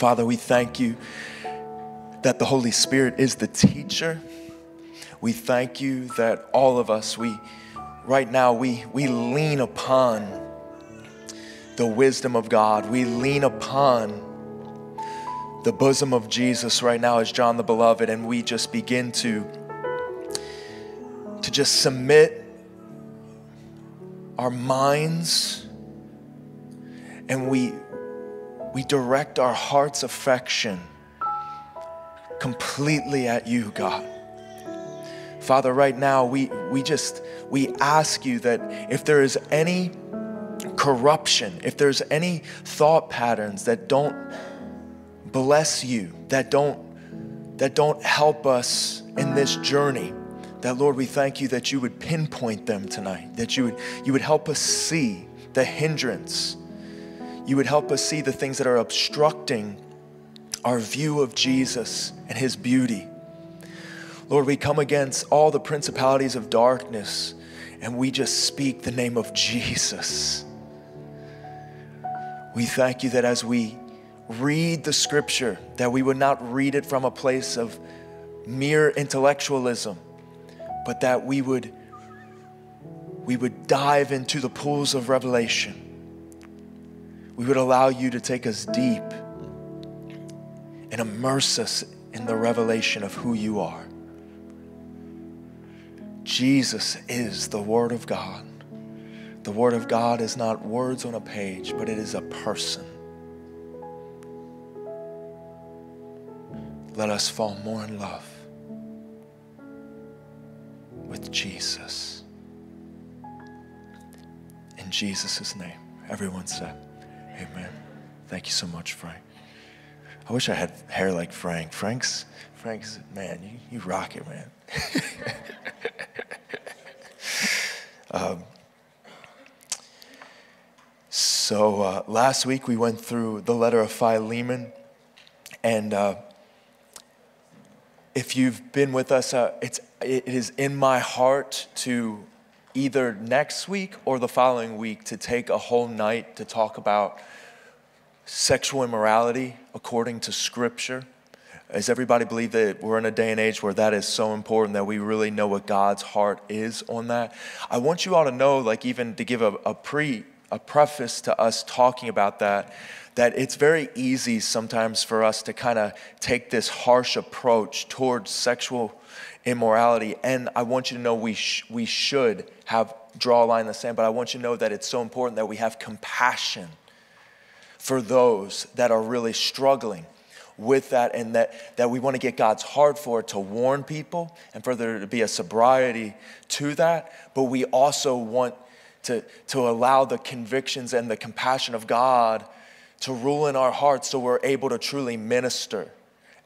Father, we thank you that the Holy Spirit is the teacher. We thank you that all of us, we right now we we lean upon the wisdom of God. We lean upon the bosom of Jesus right now as John the Beloved, and we just begin to, to just submit our minds and we, we direct our heart's affection completely at you, God. Father, right now we, we just we ask you that if there is any corruption, if there's any thought patterns that don't bless you, that don't, that don't help us in this journey, that Lord, we thank you that you would pinpoint them tonight, that you would, you would help us see the hindrance. You would help us see the things that are obstructing our view of Jesus and his beauty. Lord, we come against all the principalities of darkness and we just speak the name of Jesus. We thank you that as we read the scripture, that we would not read it from a place of mere intellectualism, but that we would we would dive into the pools of revelation. We would allow you to take us deep and immerse us in the revelation of who you are. Jesus is the Word of God. The Word of God is not words on a page, but it is a person. Let us fall more in love with Jesus. In Jesus' name. Everyone said, Amen. Thank you so much, Frank. I wish I had hair like Frank. Frank's, Frank's, man, you, you rock it, man. um, so uh, last week we went through the letter of Philemon, and uh, if you've been with us, uh, it's, it is in my heart to either next week or the following week to take a whole night to talk about sexual immorality according to Scripture. Does everybody believe that we're in a day and age where that is so important that we really know what God's heart is on that? I want you all to know, like, even to give a, a pre a preface to us talking about that, that it's very easy sometimes for us to kind of take this harsh approach towards sexual immorality. And I want you to know we, sh- we should have draw a line in the sand, but I want you to know that it's so important that we have compassion for those that are really struggling with that and that, that we want to get God's heart for it to warn people and for there to be a sobriety to that. But we also want to, to allow the convictions and the compassion of God to rule in our hearts so we're able to truly minister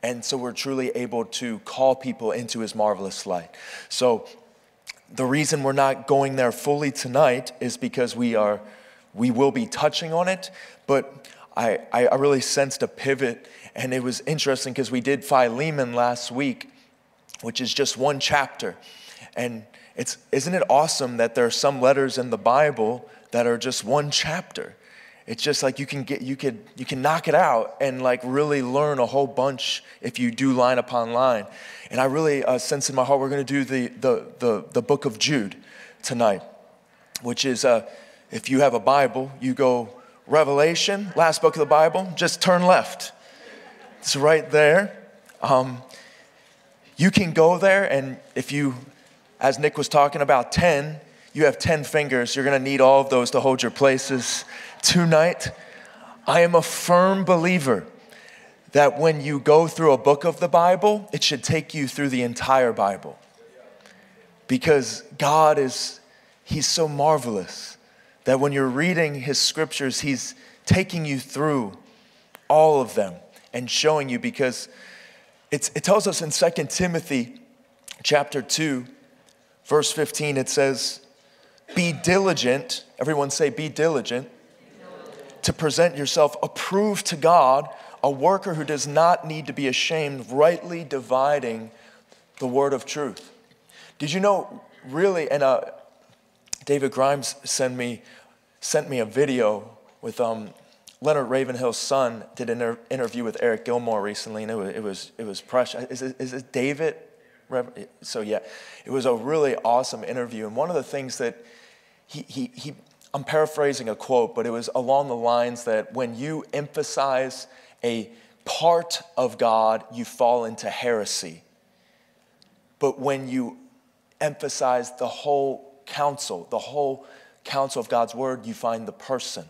and so we're truly able to call people into his marvelous light. So the reason we're not going there fully tonight is because we are we will be touching on it, but I, I really sensed a pivot and it was interesting because we did Philemon last week, which is just one chapter. And it's, isn't it awesome that there are some letters in the Bible that are just one chapter? It's just like you can get you could you can knock it out and like really learn a whole bunch if you do line upon line. And I really uh, sense in my heart we're going to do the, the the the book of Jude tonight, which is uh, if you have a Bible, you go Revelation, last book of the Bible, just turn left. It's right there. Um, you can go there, and if you as Nick was talking about 10, you have 10 fingers. You're going to need all of those to hold your places tonight. I am a firm believer that when you go through a book of the Bible, it should take you through the entire Bible. Because God is, He's so marvelous that when you're reading His scriptures, He's taking you through all of them and showing you because it tells us in 2 Timothy chapter 2 Verse 15, it says, Be diligent, everyone say, Be diligent, to present yourself approved to God, a worker who does not need to be ashamed, rightly dividing the word of truth. Did you know, really, and uh, David Grimes sent me, sent me a video with um, Leonard Ravenhill's son did an inter- interview with Eric Gilmour recently, and it was, it was, it was precious. Is it, is it David? So, yeah, it was a really awesome interview. And one of the things that he, he, he, I'm paraphrasing a quote, but it was along the lines that when you emphasize a part of God, you fall into heresy. But when you emphasize the whole counsel, the whole counsel of God's word, you find the person.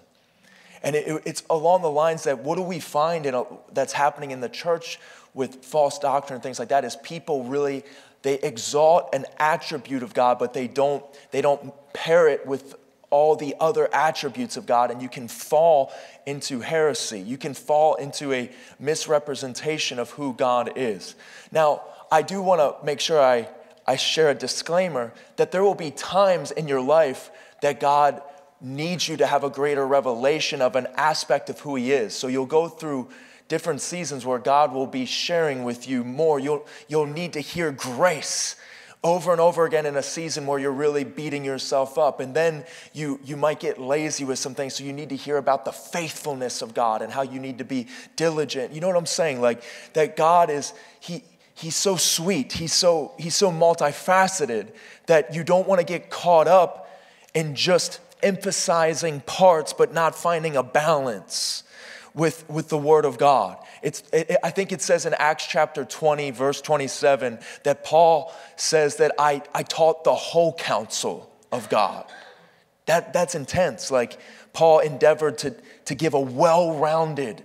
And it, it's along the lines that what do we find in a, that's happening in the church with false doctrine and things like that is people really they exalt an attribute of God, but they don't they don't pair it with all the other attributes of God, and you can fall into heresy. You can fall into a misrepresentation of who God is. Now, I do want to make sure I, I share a disclaimer that there will be times in your life that God needs you to have a greater revelation of an aspect of who He is. So you'll go through different seasons where God will be sharing with you more. You'll, you'll need to hear grace over and over again in a season where you're really beating yourself up. And then you, you might get lazy with some things. So you need to hear about the faithfulness of God and how you need to be diligent. You know what I'm saying? Like that God is, He, He's so sweet, He's so, He's so multifaceted that you don't want to get caught up in just emphasizing parts but not finding a balance with, with the Word of God. It's, it, I think it says in Acts chapter 20, verse 27, that Paul says that I, I taught the whole counsel of God. That, that's intense. Like Paul endeavored to, to give a well rounded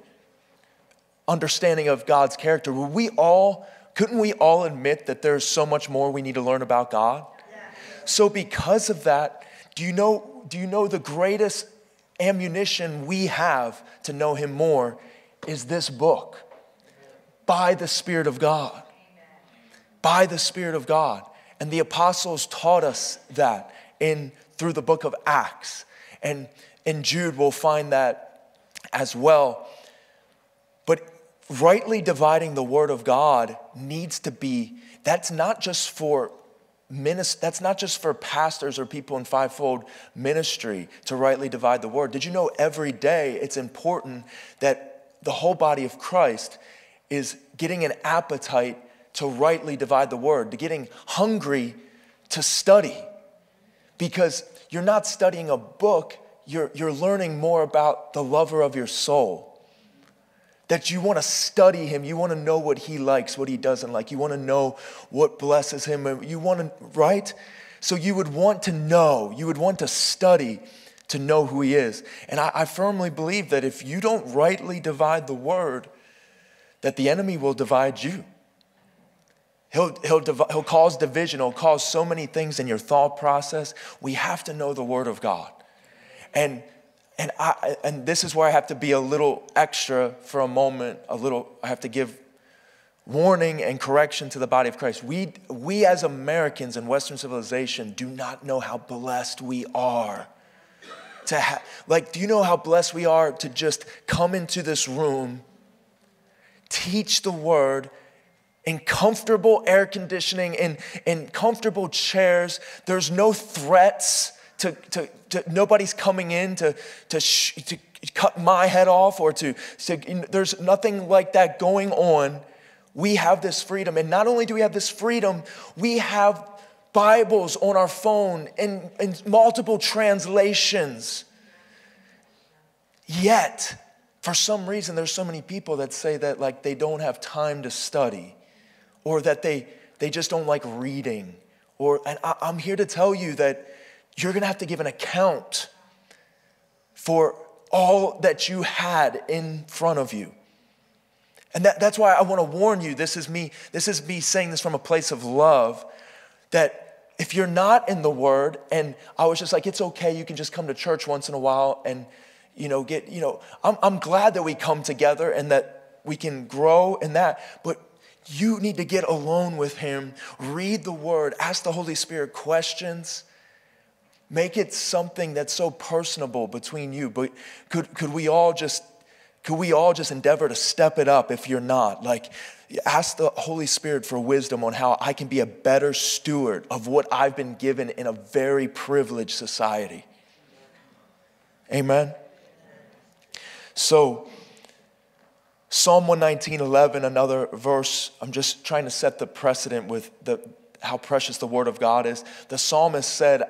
understanding of God's character. Would we all, couldn't we all admit that there's so much more we need to learn about God? So, because of that, do you know, do you know the greatest ammunition we have to know Him more is this book by the Spirit of God. By the Spirit of God. And the apostles taught us that in through the book of Acts. And in Jude, we'll find that as well. But rightly dividing the word of God needs to be, that's not just for Minist- that's not just for pastors or people in fivefold ministry to rightly divide the word. Did you know every day it's important that the whole body of Christ is getting an appetite to rightly divide the word, to getting hungry to study? Because you're not studying a book, you're, you're learning more about the lover of your soul that you want to study him. You want to know what he likes, what he doesn't like. You want to know what blesses him. You want to, right? So you would want to know, you would want to study to know who he is. And I, I firmly believe that if you don't rightly divide the word, that the enemy will divide you. He'll, he'll, div- he'll cause division, he'll cause so many things in your thought process. We have to know the word of God. And and, I, and this is where I have to be a little extra for a moment, a little, I have to give warning and correction to the body of Christ. We, we as Americans in Western civilization do not know how blessed we are. To ha- like, do you know how blessed we are to just come into this room, teach the word, in comfortable air conditioning, in, in comfortable chairs. There's no threats to, to, to nobody's coming in to, to, sh- to cut my head off or to, to, there's nothing like that going on. We have this freedom. And not only do we have this freedom, we have Bibles on our phone in multiple translations. Yet, for some reason, there's so many people that say that like they don't have time to study or that they, they just don't like reading. Or, and I, I'm here to tell you that you're going to have to give an account for all that you had in front of you. And that, that's why I want to warn you. This is me, this is me saying this from a place of love that if you're not in the word, and I was just like, it's okay, you can just come to church once in a while and, you know, get, you know, I'm, I'm glad that we come together and that we can grow in that, but you need to get alone with him, read the word, ask the Holy Spirit questions Make it something that's so personable between you. But could, could we all just could we all just endeavor to step it up if you're not? Like, ask the Holy Spirit for wisdom on how I can be a better steward of what I've been given in a very privileged society. Amen. So, Psalm 119, 11, another verse, I'm just trying to set the precedent with the, how precious the word of God is. The psalmist said,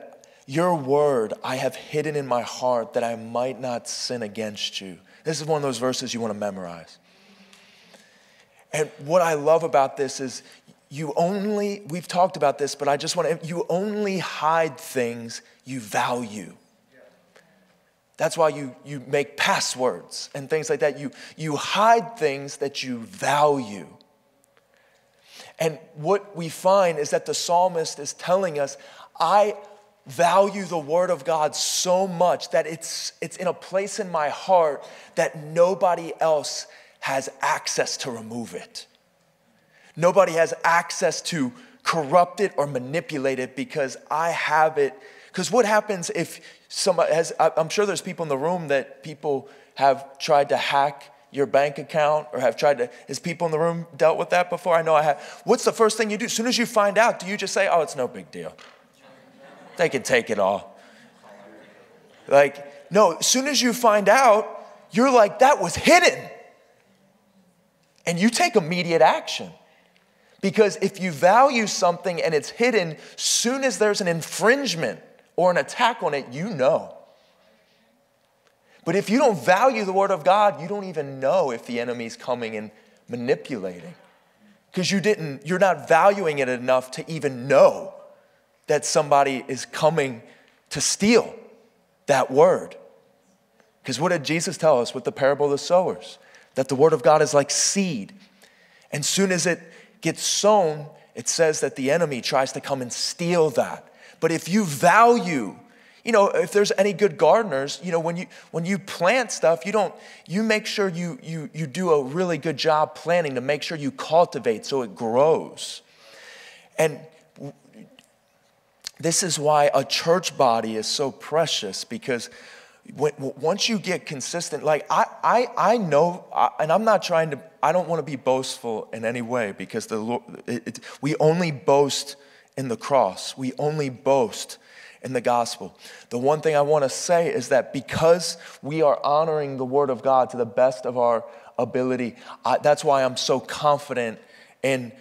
Your word I have hidden in my heart that I might not sin against you. This is one of those verses you want to memorize. And what I love about this is you only, we've talked about this, but I just want to, you only hide things you value. That's why you, you make passwords and things like that. You, you hide things that you value. And what we find is that the psalmist is telling us, I value the word of God so much that it's, it's in a place in my heart that nobody else has access to remove it. Nobody has access to corrupt it or manipulate it because I have it. Because what happens if somebody has, I'm sure there's people in the room that people have tried to hack your bank account or have tried to, has people in the room dealt with that before? I know I have. What's the first thing you do? As soon as you find out, do you just say, oh, it's no big deal? They can take it all. Like, no, as soon as you find out, you're like, that was hidden. And you take immediate action. Because if you value something and it's hidden, soon as there's an infringement or an attack on it, you know. But if you don't value the Word of God, you don't even know if the enemy's coming and manipulating. Because you didn't, you're not valuing it enough to even know that somebody is coming to steal that word. Because what did Jesus tell us with the parable of the sowers? that the word of God is like seed. And soon as it gets sown, it says that the enemy tries to come and steal that. But if you value, you know, if there's any good gardeners, you know, when you when you plant stuff, you don't you make sure you you you do a really good job planting to make sure you cultivate so it grows. And this is why a church body is so precious because when, once you get consistent, like I, I, I know, I, and I'm not trying to, I don't want to be boastful in any way because the Lord, it, it, we only boast in the cross. We only boast in the gospel. The one thing I want to say is that because we are honoring the word of God to the best of our ability, I, that's why I'm so confident in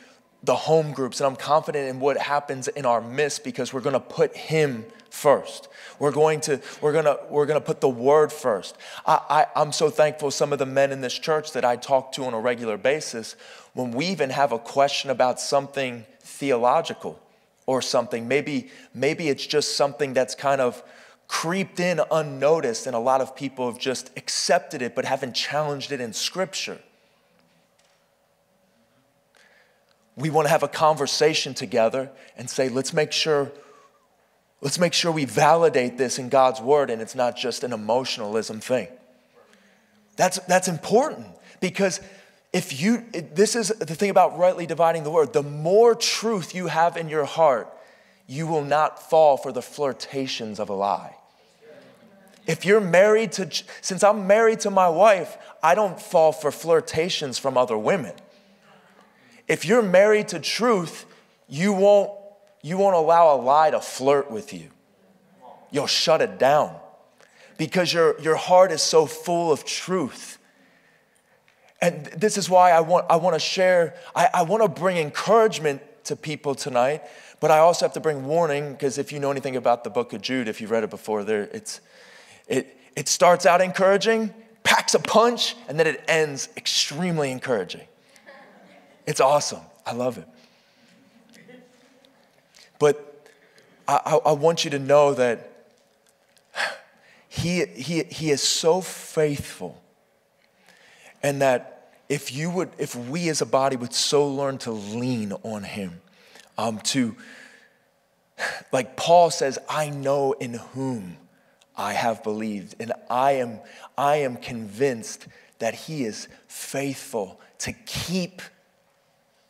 the home groups and I'm confident in what happens in our midst because we're going to put Him first. We're going to, we're gonna, we're gonna put the word first. I, I, I'm so thankful some of the men in this church that I talk to on a regular basis, when we even have a question about something theological or something, maybe, maybe it's just something that's kind of creeped in unnoticed, and a lot of people have just accepted it but haven't challenged it in scripture. We want to have a conversation together and say, let's make sure Let's make sure we validate this in God's word and it's not just an emotionalism thing. That's, that's important because if you, this is the thing about rightly dividing the word, the more truth you have in your heart, you will not fall for the flirtations of a lie. If you're married to, since I'm married to my wife, I don't fall for flirtations from other women. If you're married to truth, you won't you won't allow a lie to flirt with you. You'll shut it down because your, your heart is so full of truth. And this is why I want, I want to share, I, I want to bring encouragement to people tonight, but I also have to bring warning because if you know anything about the book of Jude, if you've read it before, there, it's, it, it starts out encouraging, packs a punch, and then it ends extremely encouraging. It's awesome. I love it. But I, I want you to know that he, he, he is so faithful and that if you would if we as a body would so learn to lean on him um, to like paul says i know in whom i have believed and i am i am convinced that he is faithful to keep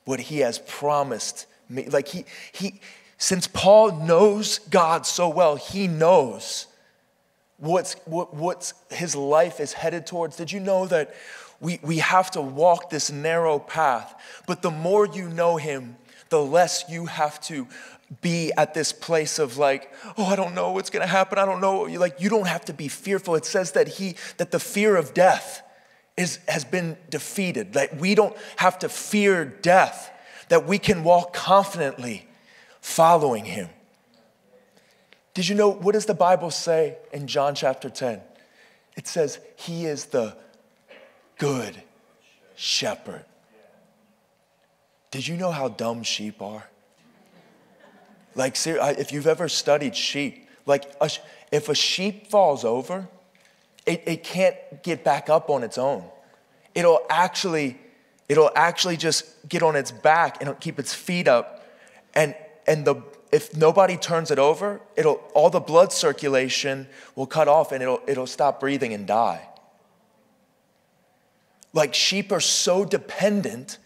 what he has promised me like he he since Paul knows God so well, he knows what's, what, what's his life is headed towards. Did you know that we, we have to walk this narrow path? But the more you know him, the less you have to be at this place of like, oh, I don't know what's gonna happen. I don't know. Like, you don't have to be fearful. It says that he, that the fear of death is, has been defeated. That we don't have to fear death, that we can walk confidently following him. Did you know what does the Bible say in John chapter 10? It says, He is the good shepherd. Did you know how dumb sheep are? Like, if you've ever studied sheep, like if a sheep falls over, it, it can't get back up on its own. It'll actually, it'll actually just get on its back and keep its feet up. And, and the, if nobody turns it over, it'll, all the blood circulation will cut off and it'll, it'll stop breathing and die. Like sheep are so dependent.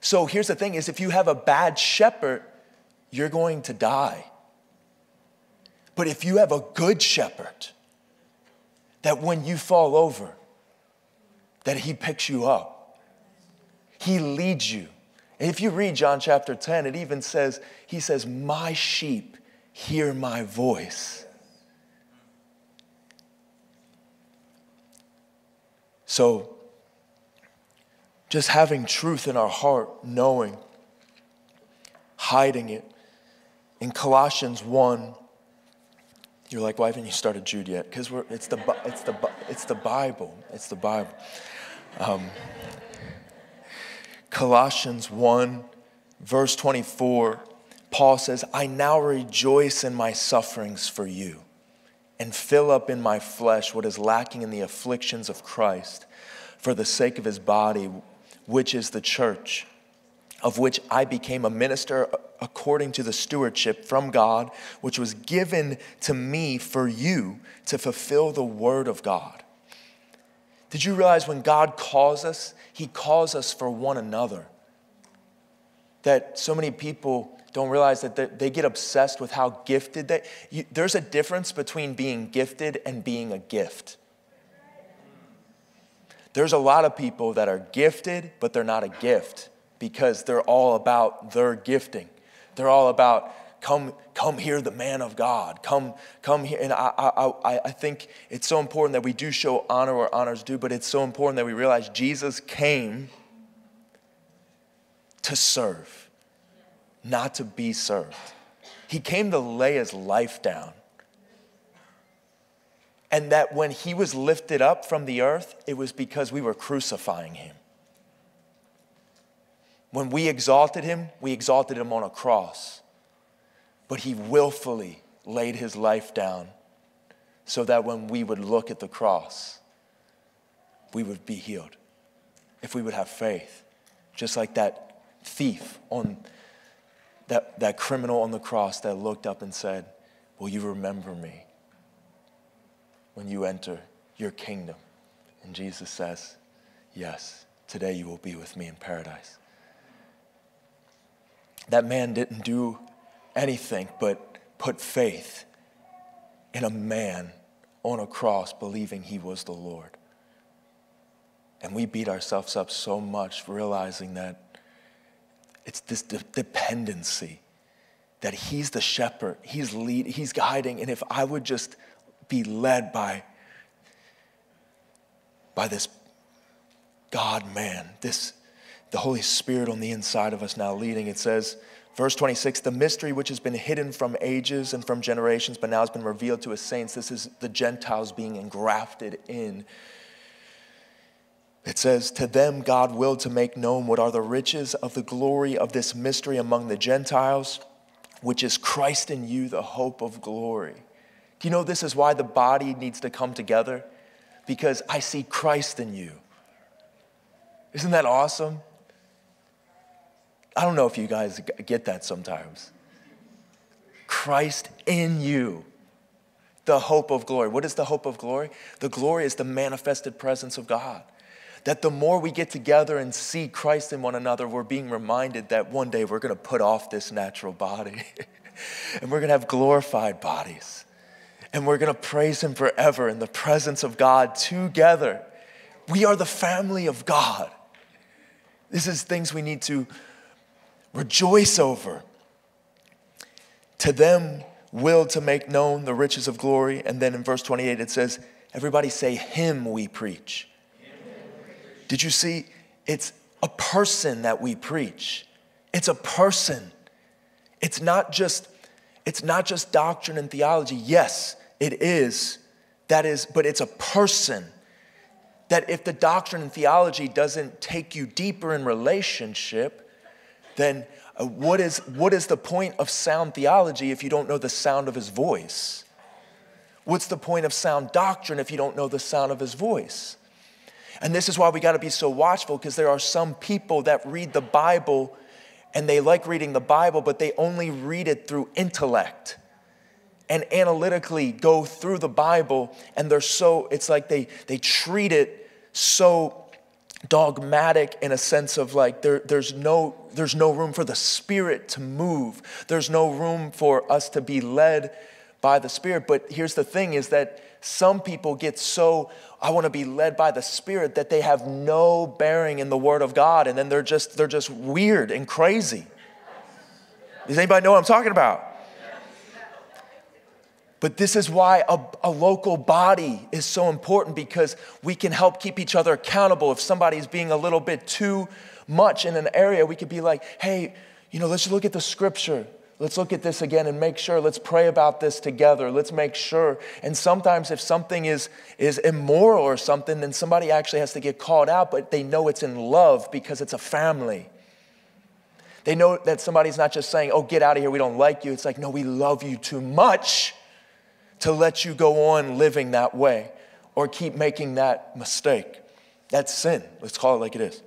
So here's the thing is if you have a bad shepherd, you're going to die. But if you have a good shepherd, that when you fall over, that he picks you up. He leads you. And if you read John chapter 10, it even says, he says, My sheep hear my voice. So, just having truth in our heart, knowing, hiding it, in Colossians 1, you're like, why haven't you started Jude yet? Because it's the, it's, the, it's the Bible. It's the Bible. Um, Colossians 1, verse 24, Paul says, I now rejoice in my sufferings for you and fill up in my flesh what is lacking in the afflictions of Christ for the sake of his body, which is the church of which I became a minister according to the stewardship from God, which was given to me for you to fulfill the word of God. Did you realize when God calls us, He calls us for one another? That so many people don't realize that they get obsessed with how gifted they you, there's a difference between being gifted and being a gift there's a lot of people that are gifted but they're not a gift because they're all about their gifting. They're all about come come hear the man of god. Come come here and I, I i think it's so important that we do show honor where honors due but it's so important that we realize jesus came to serve not to be served. He came to lay his life down. And that when he was lifted up from the earth it was because we were crucifying him when we exalted him, we exalted him on a cross. But he willfully laid his life down so that when we would look at the cross, we would be healed. If we would have faith, just like that thief on that, that criminal on the cross that looked up and said, Will you remember me when you enter your kingdom? And Jesus says, Yes, today you will be with me in paradise. That man didn't do anything but put faith in a man on a cross believing he was the Lord. And we beat ourselves up so much realizing that it's this de- dependency that he's the shepherd, he's lead, he's guiding and if I would just be led by by this God man, this the Holy Spirit on the inside of us now leading. It says, verse 26, the mystery which has been hidden from ages and from generations, but now has been revealed to his saints. This is the Gentiles being engrafted in. It says, To them God willed to make known what are the riches of the glory of this mystery among the Gentiles, which is Christ in you, the hope of glory. Do you know this is why the body needs to come together? Because I see Christ in you. Isn't that awesome? I don't know if you guys get that sometimes. Christ in you, the hope of glory. What is the hope of glory? The glory is the manifested presence of God. That the more we get together and see Christ in one another, we're being reminded that one day we're going to put off this natural body and we're going to have glorified bodies. And we're going to praise Him forever in the presence of God together. We are the family of God. This is things we need to rejoice over. To them, will to make known the riches of glory. And then in verse 28, it says, Everybody say, Him we preach. Did you see? It's a person that we preach. It's a person. It's not just it's not just doctrine and theology. Yes, it is. That is, but it's a person. That if the doctrine and theology doesn't take you deeper in relationship, then uh, what is, what is the point of sound theology if you don't know the sound of his voice? What's the point of sound doctrine if you don't know the sound of his voice? And this is why we got to be so watchful because there are some people that read the Bible and they like reading the Bible, but they only read it through intellect and analytically go through the Bible and they're so, it's like they, they treat it so dogmatic in a sense of like there, there's no there's no room for the spirit to move. There's no room for us to be led by the spirit. But here's the thing is that some people get so i want to be led by the spirit that they have no bearing in the word of god and then they're just they're just weird and crazy. Does anybody know what i'm talking about? But this is why a, a, local body is so important because we can help keep each other accountable. If somebody's being a little bit too much in an area, we could be like, hey, you know, let's look at the scripture. Let's look at this again and make sure. Let's pray about this together. Let's make sure. And sometimes, if something is, is immoral or something, then somebody actually has to get called out, but they know it's in love because it's a family. They know that somebody's not just saying, oh, get out of here, we don't like you. It's like, no, we love you too much to let you go on living that way or keep making that mistake. That's sin. Let's call it like it is.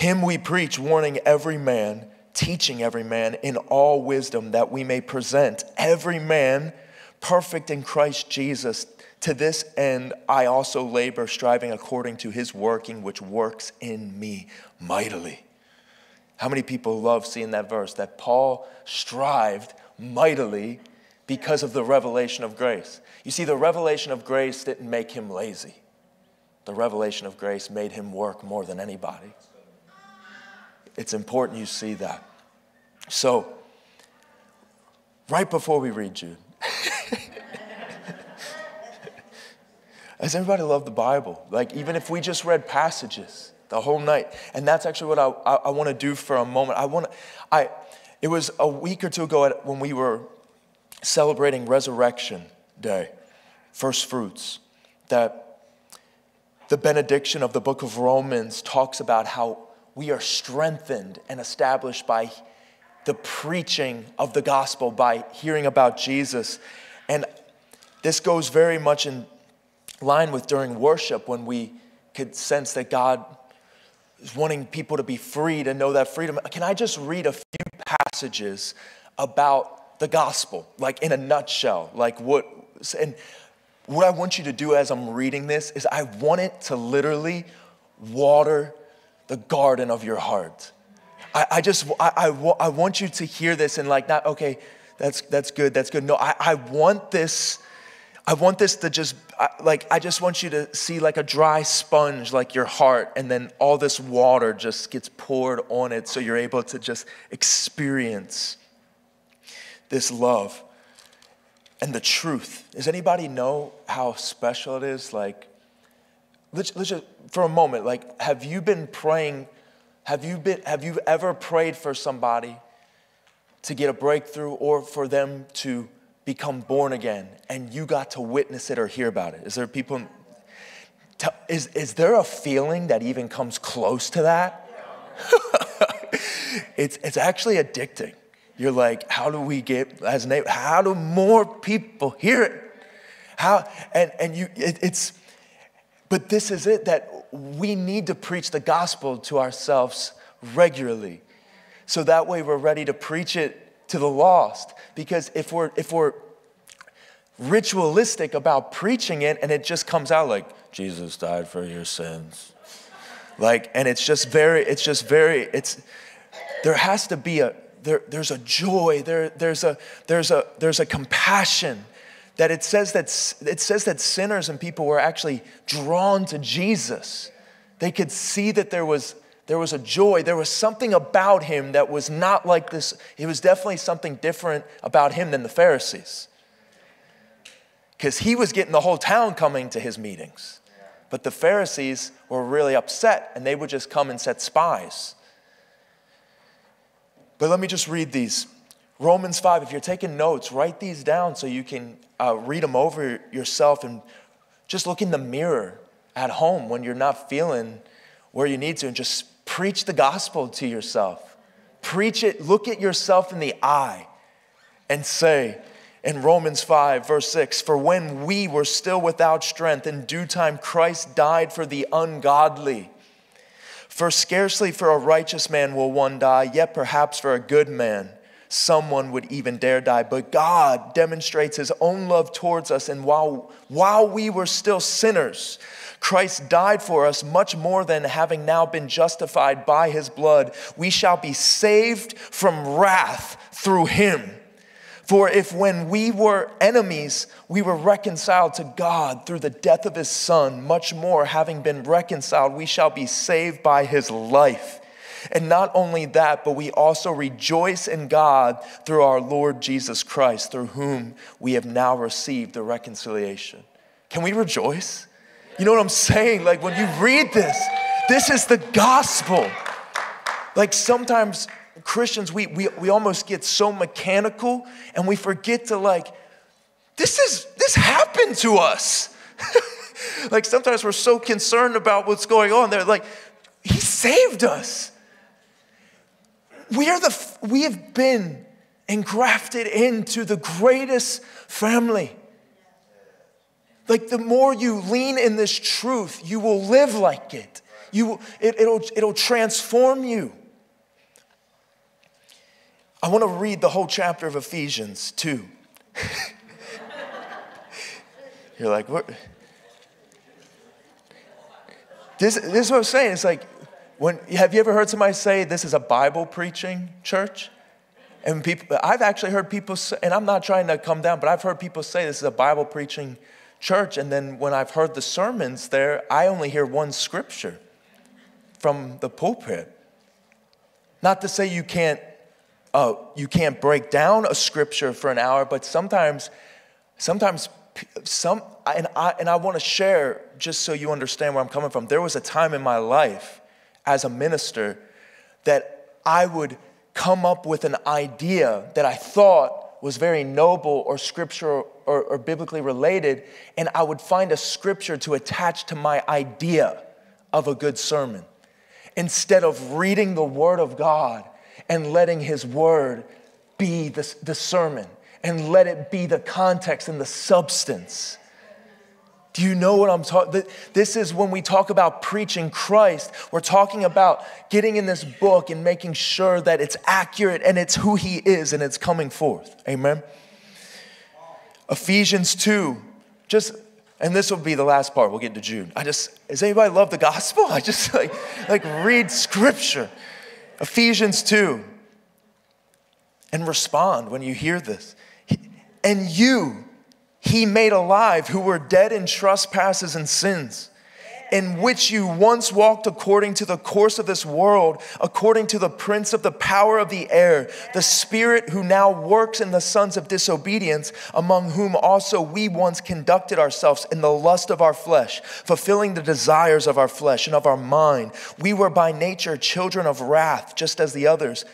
Him we preach, warning every man, teaching every man in all wisdom, that we may present every man perfect in Christ Jesus. To this end, I also labor, striving according to his working, which works in me mightily. How many people love seeing that verse that Paul strived mightily because of the revelation of grace. You see, the revelation of grace didn't make him lazy, the revelation of grace made him work more than anybody. It's important you see that. So, right before we read Jude, does everybody love the Bible? Like, even if we just read passages the whole night, and that's actually what I, I, I want to do for a moment. I want to, I, it was a week or two ago at, when we were celebrating Resurrection Day, first fruits, that the benediction of the book of Romans talks about how we are strengthened and established by the preaching of the gospel, by hearing about Jesus. And this goes very much in line with during worship when we could sense that God is wanting people to be free to know that freedom. Can I just read a few passages about the gospel, like in a nutshell. Like what, and what I want you to do as I'm reading this is I want it to literally water the garden of your heart. I, I just, I, I, I want you to hear this and like, not, okay, that's, that's good, that's good. No, I, I want this, I want this to just, like, I just want you to see like a dry sponge, like your heart, and then all this water just gets poured on it so you're able to just experience this love and the truth. Does anybody know how special it is? Like, let's, let's just, for a moment, like, have you been praying? Have you, been, have you ever prayed for somebody to get a breakthrough or for them to become born again and you got to witness it or hear about it? Is there people, is, is there a feeling that even comes close to that? it's, it's actually addicting you're like, how do we get as neighbor? How do more people hear it? How and and you it, it's but this is it that we need to preach the gospel to ourselves regularly. So that way we're ready to preach it to the lost. Because if we're if we're ritualistic about preaching it and it just comes out like Jesus died for your sins. Like and it's just very it's just very it's there has to be a there, there's a joy, there, there's, a, there's, a, there's a compassion that it says that it says that sinners and people were actually drawn to Jesus. They could see that there was There was a joy. There was something about him that was not like this. It was definitely something different about him than the Pharisees. Because he was getting the whole town coming to his meetings. But the Pharisees were really upset and they would just come and set spies. But let me just read these. Romans 5, if you're taking notes, write these down so you can uh, read them over yourself and just look in the mirror at home when you're not feeling where you need to and just Preach the gospel to yourself. Preach it, look at yourself in the eye and say, in Romans 5, verse 6, for when we were still without strength, in due time Christ died for the ungodly. For scarcely for a righteous man will one die, yet perhaps for a good man someone would even dare die. But God demonstrates his own love towards us, and while, while we were still sinners, Christ died for us much more than having now been justified by his blood. We shall be saved from wrath through him. For if when we were enemies, we were reconciled to God through the death of his Son, much more, having been reconciled, we shall be saved by his life. And not only that, but we also rejoice in God through our Lord Jesus Christ, through whom we have now received the reconciliation. Can we rejoice? You know what I'm saying? Like when you read this, this is the gospel. Like sometimes Christians, we, we, we almost get so mechanical and we forget to like, this is, this happened to us. like sometimes we're so concerned about what's going on there. Like, he saved us. We are the, we have been engrafted into the greatest family. Like the more you lean in this truth, you will live like it. You, it it'll, it'll transform you. I want to read the whole chapter of Ephesians 2. You're like, what? This, this is what I'm saying. It's like, when, have you ever heard somebody say this is a Bible preaching church? And people, I've actually heard people say, and I'm not trying to come down, but I've heard people say this is a Bible preaching church. And then when I've heard the sermons there, I only hear one scripture from the pulpit. Not to say you can't, uh, you can't break down a scripture for an hour, but sometimes, sometimes some, and I, and I want to share just so you understand where I'm coming from. There was a time in my life as a minister that I would come up with an idea that I thought was very noble or scriptural or, or biblically related, and I would find a scripture to attach to my idea of a good sermon instead of reading the Word of God and letting His Word be the, the sermon and let it be the context and the substance. Do you know what I'm talking? This is when we talk about preaching Christ. We're talking about getting in this book and making sure that it's accurate and it's who He is and it's coming forth. Amen. Ephesians 2, just, and this will be the last part, we'll get to Jude. I just, does anybody love the gospel? I just like, like read scripture. Ephesians 2, and respond when you hear this. And you, he made alive who were dead in trespasses and sins in which you once walked according to the course of this world, according to the prince of the power of the air, the spirit who now works in the sons of disobedience, among whom also we once conducted ourselves in the lust of our flesh, fulfilling the desires of our flesh and of our mind. We were by nature children of wrath, just as the others.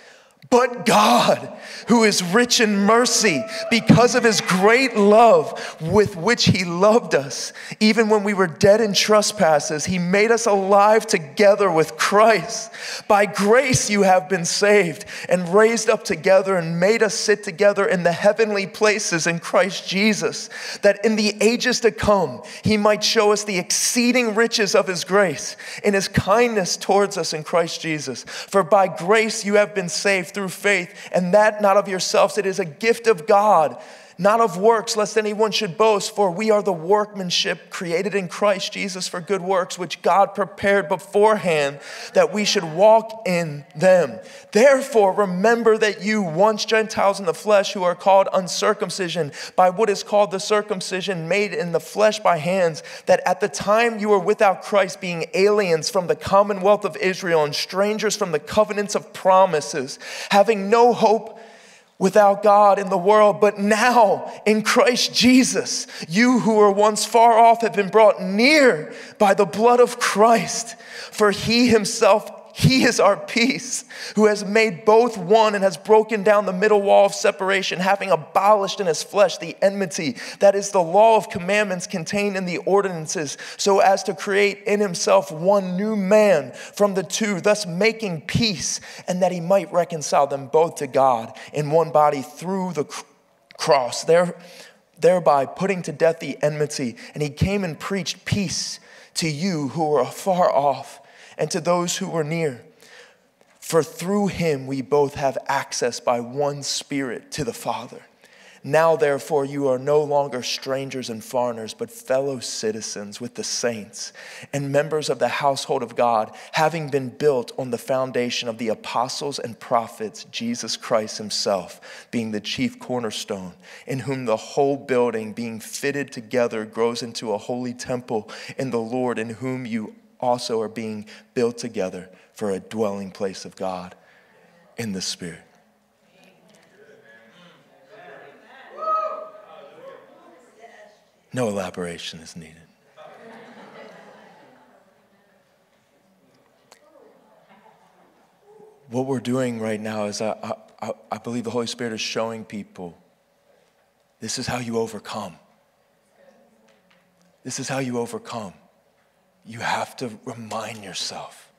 But God, who is rich in mercy, because of his great love with which he loved us, even when we were dead in trespasses, he made us alive together with Christ. By grace you have been saved and raised up together and made us sit together in the heavenly places in Christ Jesus, that in the ages to come he might show us the exceeding riches of his grace in his kindness towards us in Christ Jesus. For by grace you have been saved through faith, and that not of yourselves. It is a gift of God, not of works, lest anyone should boast, for we are the workmanship created in Christ Jesus for good works, which God prepared beforehand that we should walk in them. Therefore, remember that you, once Gentiles in the flesh, who are called uncircumcision by what is called the circumcision made in the flesh by hands, that at the time you were without Christ, being aliens from the commonwealth of Israel and strangers from the covenants of promises, having no hope without God in the world, but now in Christ Jesus, you who were once far off have been brought near by the blood of Christ. For he himself he is our peace, who has made both one and has broken down the middle wall of separation, having abolished in his flesh the enmity that is the law of commandments contained in the ordinances, so as to create in himself one new man from the two, thus making peace, and that he might reconcile them both to God in one body through the cross, there, thereby putting to death the enmity. And he came and preached peace to you who are afar off and to those who were near. For through him we both have access by one Spirit to the Father. Now, therefore, you are no longer strangers and foreigners, but fellow citizens with the saints and members of the household of God, having been built on the foundation of the apostles and prophets, Jesus Christ Himself being the chief cornerstone, in whom the whole building, being fitted together, grows into a holy temple in the Lord, in whom you also are being built together for a dwelling place of God in the Spirit. No elaboration is needed. What we're doing right now is, I, I, I believe the Holy Spirit is showing people this is how you overcome. This is how you overcome you have to remind yourself.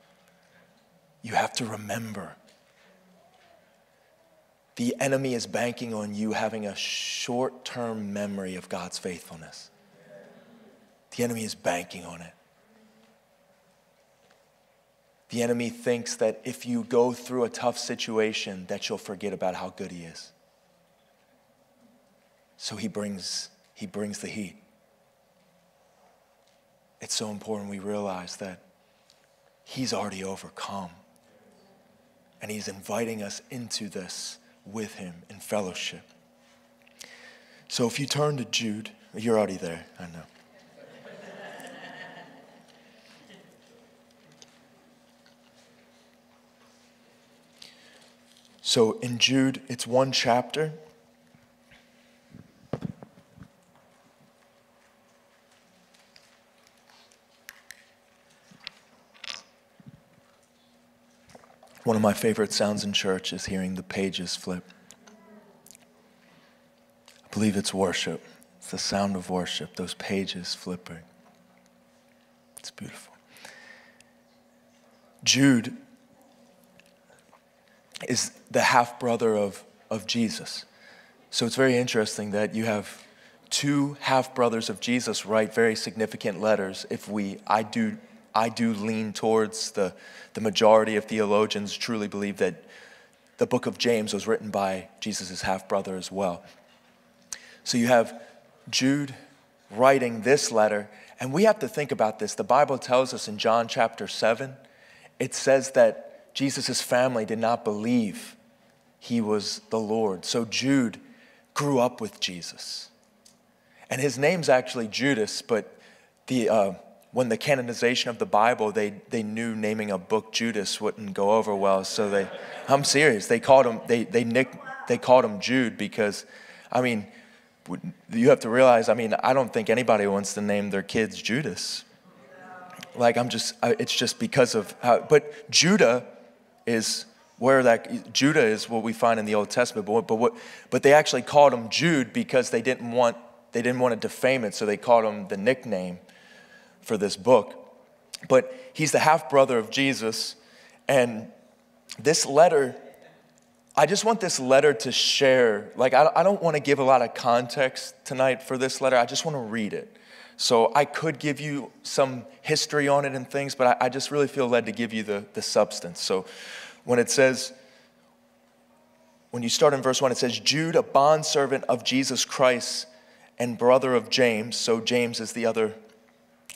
You have to remember. The enemy is banking on you having a short term memory of God's faithfulness. The enemy is banking on it. The enemy thinks that if you go through a tough situation that you'll forget about how good he is. So he brings he brings the heat it's so important we realize that He's already overcome. And He's inviting us into this with Him in fellowship. So if you turn to Jude, you're already there, I know. So in Jude, it's one chapter. One of my favorite sounds in church is hearing the pages flip. I believe it's worship. It's the sound of worship, those pages flipping. It's beautiful. Jude is the half brother of, of Jesus. So it's very interesting that you have two half brothers of Jesus write very significant letters. If we, I do I do lean towards the, the majority of theologians truly believe that the book of James was written by Jesus' half brother as well. So you have Jude writing this letter, and we have to think about this. The Bible tells us in John chapter 7, it says that Jesus' family did not believe he was the Lord. So Jude grew up with Jesus. And his name's actually Judas, but the, uh, when the canonization of the Bible, they, they knew naming a book Judas wouldn't go over well. So they, I'm serious. They called him, they, they, nick, they called him Jude because, I mean, you have to realize, I mean, I don't think anybody wants to name their kids Judas. Like, I'm just, it's just because of how, but Judah is where that, Judah is what we find in the Old Testament, but, but, what, but they actually called him Jude because they didn't want, they didn't want to defame it, so they called him the nickname for this book. But he's the half brother of Jesus. And this letter, I just want this letter to share. Like, I, don't want to give a lot of context tonight for this letter, I just want to read it. So I could give you some history on it and things, but I, I just really feel led to give you the, the substance. So when it says, when you start in verse 1, it says, Jude, a bondservant of Jesus Christ and brother of James. So James is the other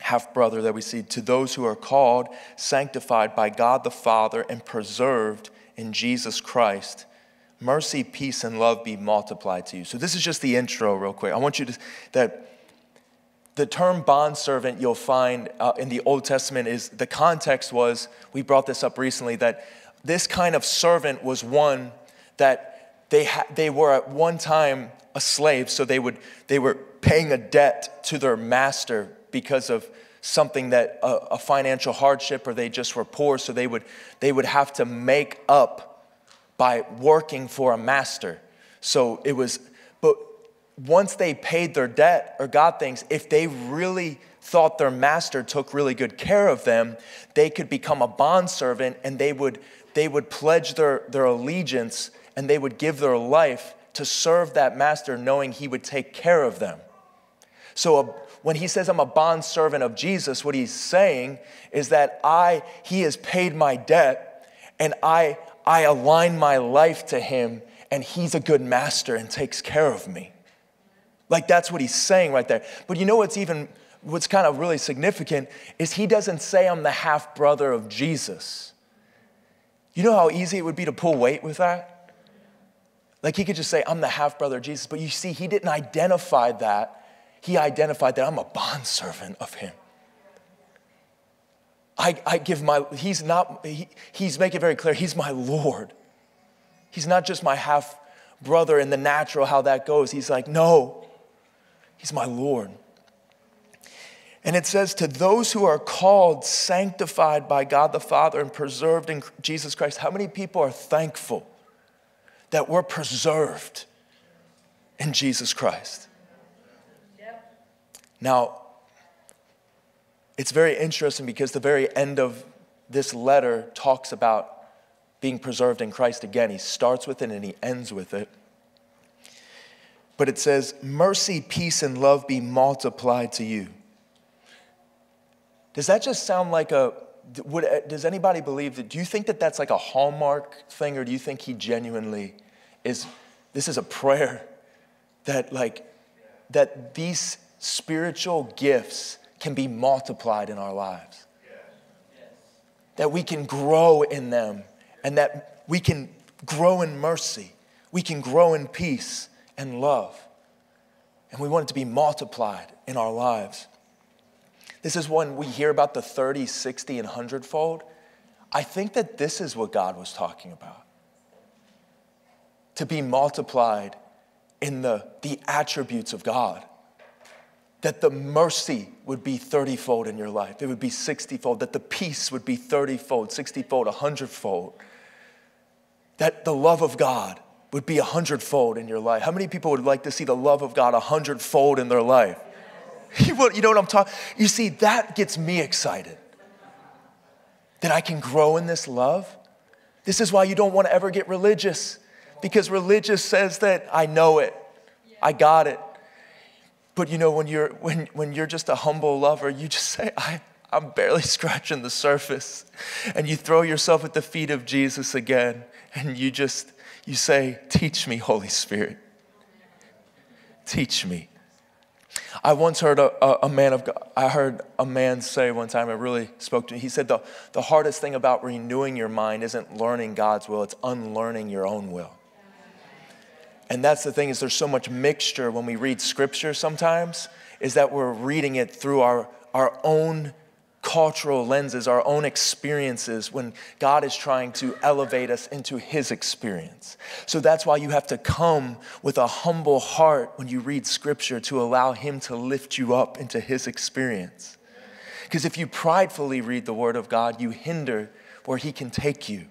half brother that we see. To those who are called, sanctified by God the Father, and preserved in Jesus Christ, mercy, peace, and love be multiplied to you. So this is just the intro, real quick. I want you to, that the term bondservant you'll find uh, in the Old Testament is the context was, we brought this up recently, that this kind of servant was one that they, ha- they were at one time a slave, so they, would, they were paying a debt to their master because of something that a, a financial hardship or they just were poor, so they would, they would have to make up by working for a master. So it was, but once they paid their debt or got things, if they really thought their master took really good care of them, they could become a bondservant and they would, they would pledge their, their allegiance and they would give their life to serve that master, knowing he would take care of them. So a, when he says I'm a bond servant of Jesus, what he's saying is that I, he has paid my debt and I, I align my life to him and he's a good master and takes care of me. Like that's what he's saying right there. But you know what's even, what's kind of really significant is he doesn't say I'm the half brother of Jesus. You know how easy it would be to pull weight with that? Like he could just say, I'm the half brother of Jesus. But you see, he didn't identify that. He identified that I'm a bondservant of him. I, I give my, he's not, he, he's making very clear, he's my Lord. He's not just my half brother in the natural, how that goes. He's like, no, he's my Lord. And it says, to those who are called, sanctified by God the Father, and preserved in Jesus Christ. How many people are thankful that we're preserved in Jesus Christ. Now, it's very interesting because the very end of this letter talks about being preserved in Christ again. He starts with it and he ends with it. But it says, Mercy, peace, and love be multiplied to you. Does that just sound like a would, does anybody believe that? Do you think that that's like a hallmark thing, or do you think he genuinely is? This is a prayer that, like, that these spiritual gifts can be multiplied in our lives, that we can grow in them, and that we can grow in mercy, we can grow in peace and love, and we want it to be multiplied in our lives. This is when we hear about the 30, 60, and 100 fold. I think that this is what God was talking about. To be multiplied in the, the attributes of God. That the mercy would be 30 fold in your life, it would be 60 fold. That the peace would be 30 fold, 60 fold, 100 fold. That the love of God would be 100 fold in your life. How many people would like to see the love of God 100 fold in their life? You know what I'm talking? You see, that gets me excited. That I can grow in this love. This is why you don't want to ever get religious, because religious says that I know it, I got it. But you know, when you're when when you're just a humble lover, you just say, I, I'm barely scratching the surface. And you throw yourself at the feet of Jesus again, and you just you say, Teach me, Holy Spirit. Teach me. I once heard a, a, a, man of God, I heard a man say one time, it really spoke to me. He said, the, the hardest thing about renewing your mind isn't learning God's will, it's unlearning your own will. And that's the thing is there's so much mixture when we read scripture sometimes, is that we're reading it through our, our own cultural lenses, our own experiences when God is trying to elevate us into His experience. So that's why you have to come with a humble heart when you read Scripture to allow Him to lift you up into His experience. Because if you pridefully read the Word of God, you hinder where He can take you,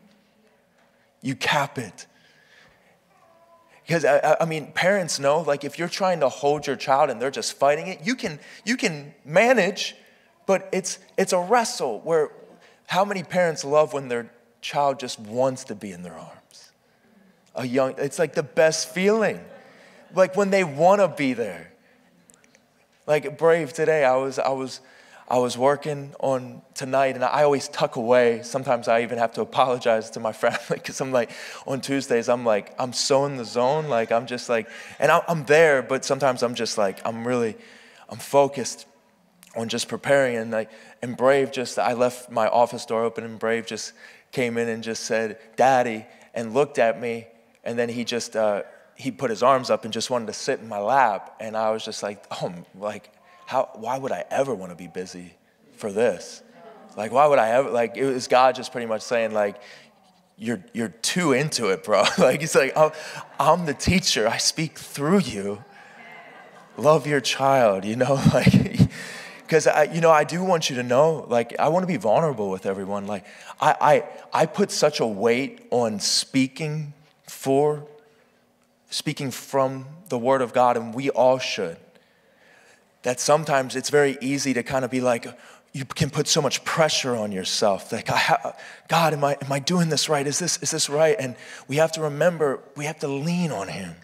you cap it. Because I, I, mean, parents know, like if you're trying to hold your child and they're just fighting it, you can you can manage but it's, it's a wrestle where how many parents love when their child just wants to be in their arms? A young, it's like the best feeling. Like when they want to be there. Like Brave today, I was, I was, I was working on tonight and I always tuck away. Sometimes I even have to apologize to my family because I'm like, on Tuesdays, I'm like, I'm so in the zone. Like, I'm just like, and I'm there, but sometimes I'm just like, I'm really, I'm focused on just preparing. And like, and Brave just, I left my office door open and Brave just came in and just said, Daddy, and looked at me. And then he just, uh, he put his arms up and just wanted to sit in my lap. And I was just like, oh, like, how, why would I ever want to be busy for this? Like, why would I ever, like, it was God just pretty much saying, like, you're, you're too into it, bro. like, he's like, I'm the teacher. I speak through you. Love your child, you know? Like, because I, you know, I do want you to know, like, I want to be vulnerable with everyone. Like, I, I, I put such a weight on speaking for, speaking from the Word of God, and we all should that sometimes it's very easy to kind of be like, you can put so much pressure on yourself. Like, God, am I, am I doing this right? Is this, is this right? And we have to remember, we have to lean on Him.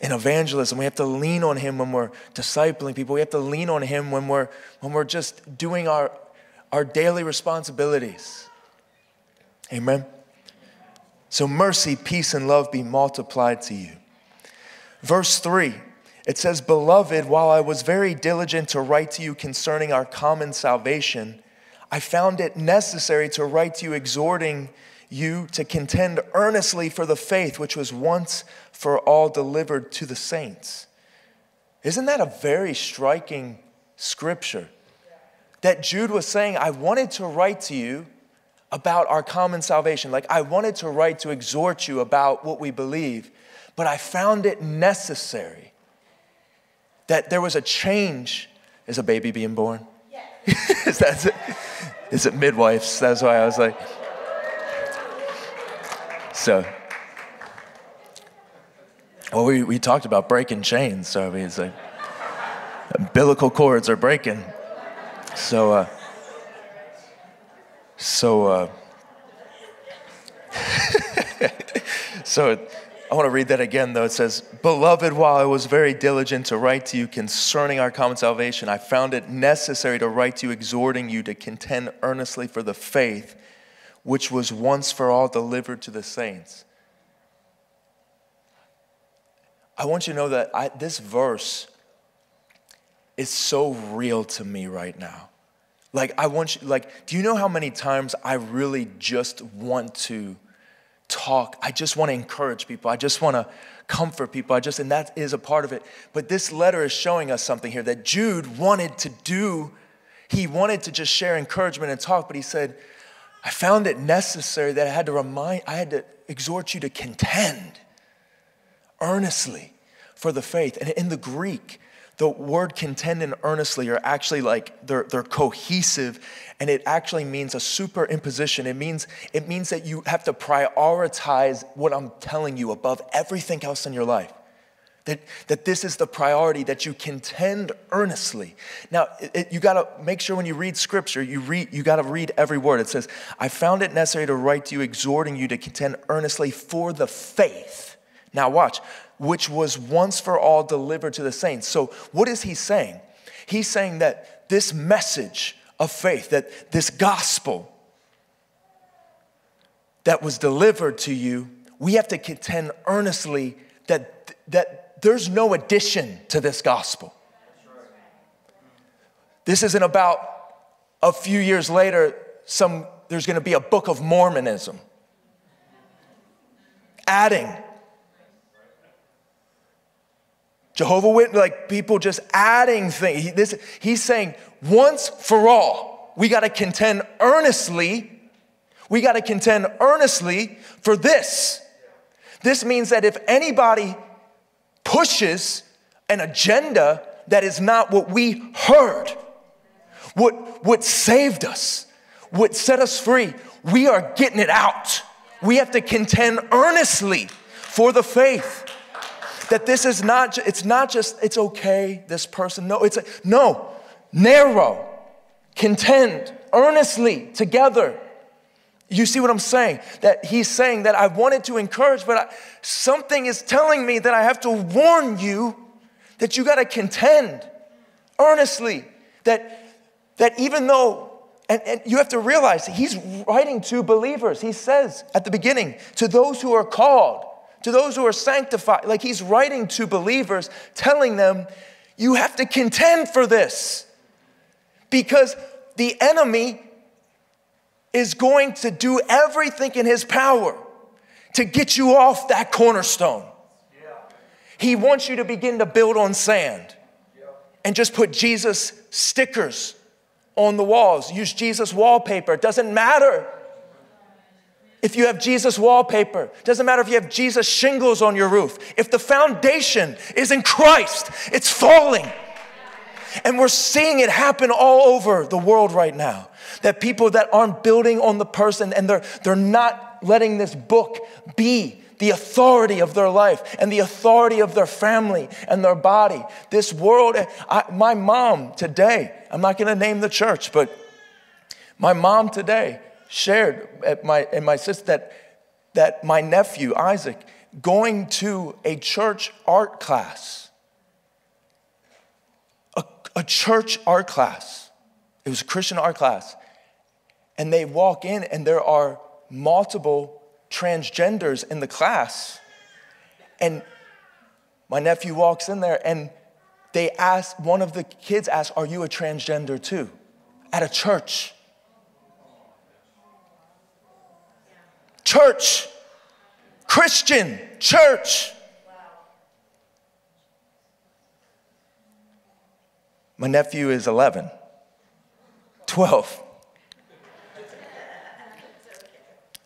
In evangelism, we have to lean on Him when we're discipling people. We have to lean on Him when we're, when we're just doing our, our daily responsibilities. Amen. So, mercy, peace, and love be multiplied to you. Verse 3 it says, Beloved, while I was very diligent to write to you concerning our common salvation, I found it necessary to write to you, exhorting you to contend earnestly for the faith which was once for all delivered to the saints. Isn't that a very striking scripture? That Jude was saying, I wanted to write to you about our common salvation. Like, I wanted to write to exhort you about what we believe, but I found it necessary that there was a change. Is a baby being born? Yes. is, that, it? is it midwives? That's why I was like. So, well, we, we talked about breaking chains. So, I mean, it's like umbilical cords are breaking. So, uh, so, uh, so I want to read that again, though. It says, Beloved, while I was very diligent to write to you concerning our common salvation, I found it necessary to write to you, exhorting you to contend earnestly for the faith which was once for all delivered to the saints. I want you to know that I, this verse is so real to me right now. Like, I want you, like, do you know how many times I really just want to talk. I just want to encourage people. I just want to comfort people. I just, and that is a part of it. But this letter is showing us something here that Jude wanted to do. He wanted to just share encouragement and talk, but he said, I found it necessary that I had to remind, I had to exhort you to contend earnestly for the faith. And in the Greek, the word contend and earnestly are actually like they're, they're cohesive and it actually means a superimposition. It means it means that you have to prioritize what i'm telling you above everything else in your life. That, that this is the priority that you contend earnestly. Now it, it, you got to make sure when you read scripture you read you got to read every word. It says i found it necessary to write to you exhorting you to contend earnestly for the faith. Now watch which was once for all delivered to the saints. So, what is he saying? He's saying that this message of faith, that this gospel that was delivered to you, we have to contend earnestly that, that there's no addition to this gospel. This isn't about a few years later, some, there's to be a book of Mormonism adding Jehovah Witness, like people just adding things. He, this, he's saying once for all, we got to contend earnestly. We got to contend earnestly for this. This means that if anybody pushes an agenda that is not what we heard, what, what saved us, what set us free, we are getting it out. We have to contend earnestly for the faith that this is not, it's not just, it's okay, this person. No, it's, a, no, narrow, contend, earnestly, together. You see what I'm saying? That he's saying that I wanted to encourage, but I, something is telling me that I have to warn you that you got to contend earnestly. That that even though and, and, you have to realize he's writing to believers. He says at the beginning, to those who are called, to those who are sanctified, like he's writing to believers, telling them, you have to contend for this. Because the enemy is going to do everything in his power to get you off that cornerstone. He wants you to begin to build on sand and just put Jesus stickers on the walls. Use Jesus wallpaper. It doesn't matter if you have Jesus wallpaper. Doesn't matter if you have Jesus shingles on your roof. If the foundation is in Christ, it's falling. And we're seeing it happen all over the world right now. That people that aren't building on the person and they're, they're not letting this book be the authority of their life and the authority of their family and their body. This world, I, my mom today, I'm not to name the church, but my mom today shared at my, and my sister that, that my nephew, Isaac, going to a church art class, a, a church art class. It was a Christian art class. And they walk in, and there are multiple transgenders in the class. And my nephew walks in there and they ask, one of the kids asked, Are you a transgender too? At a church. Church. Christian church. My nephew is 11, 12.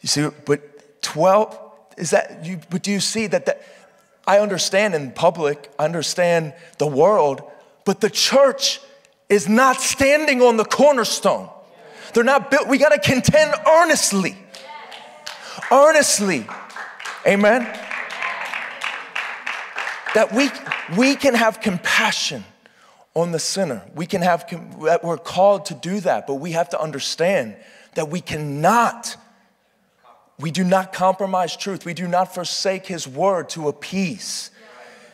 You see, but 12 is that you but do you see that that I understand in public, I understand the world, but the church is not standing on the cornerstone. They're not built. We got to contend earnestly. Earnestly. Amen. That we we can have compassion on the sinner. We can have that we're called to do that, but we have to understand that we cannot we do not compromise truth. We do not forsake his word to appease.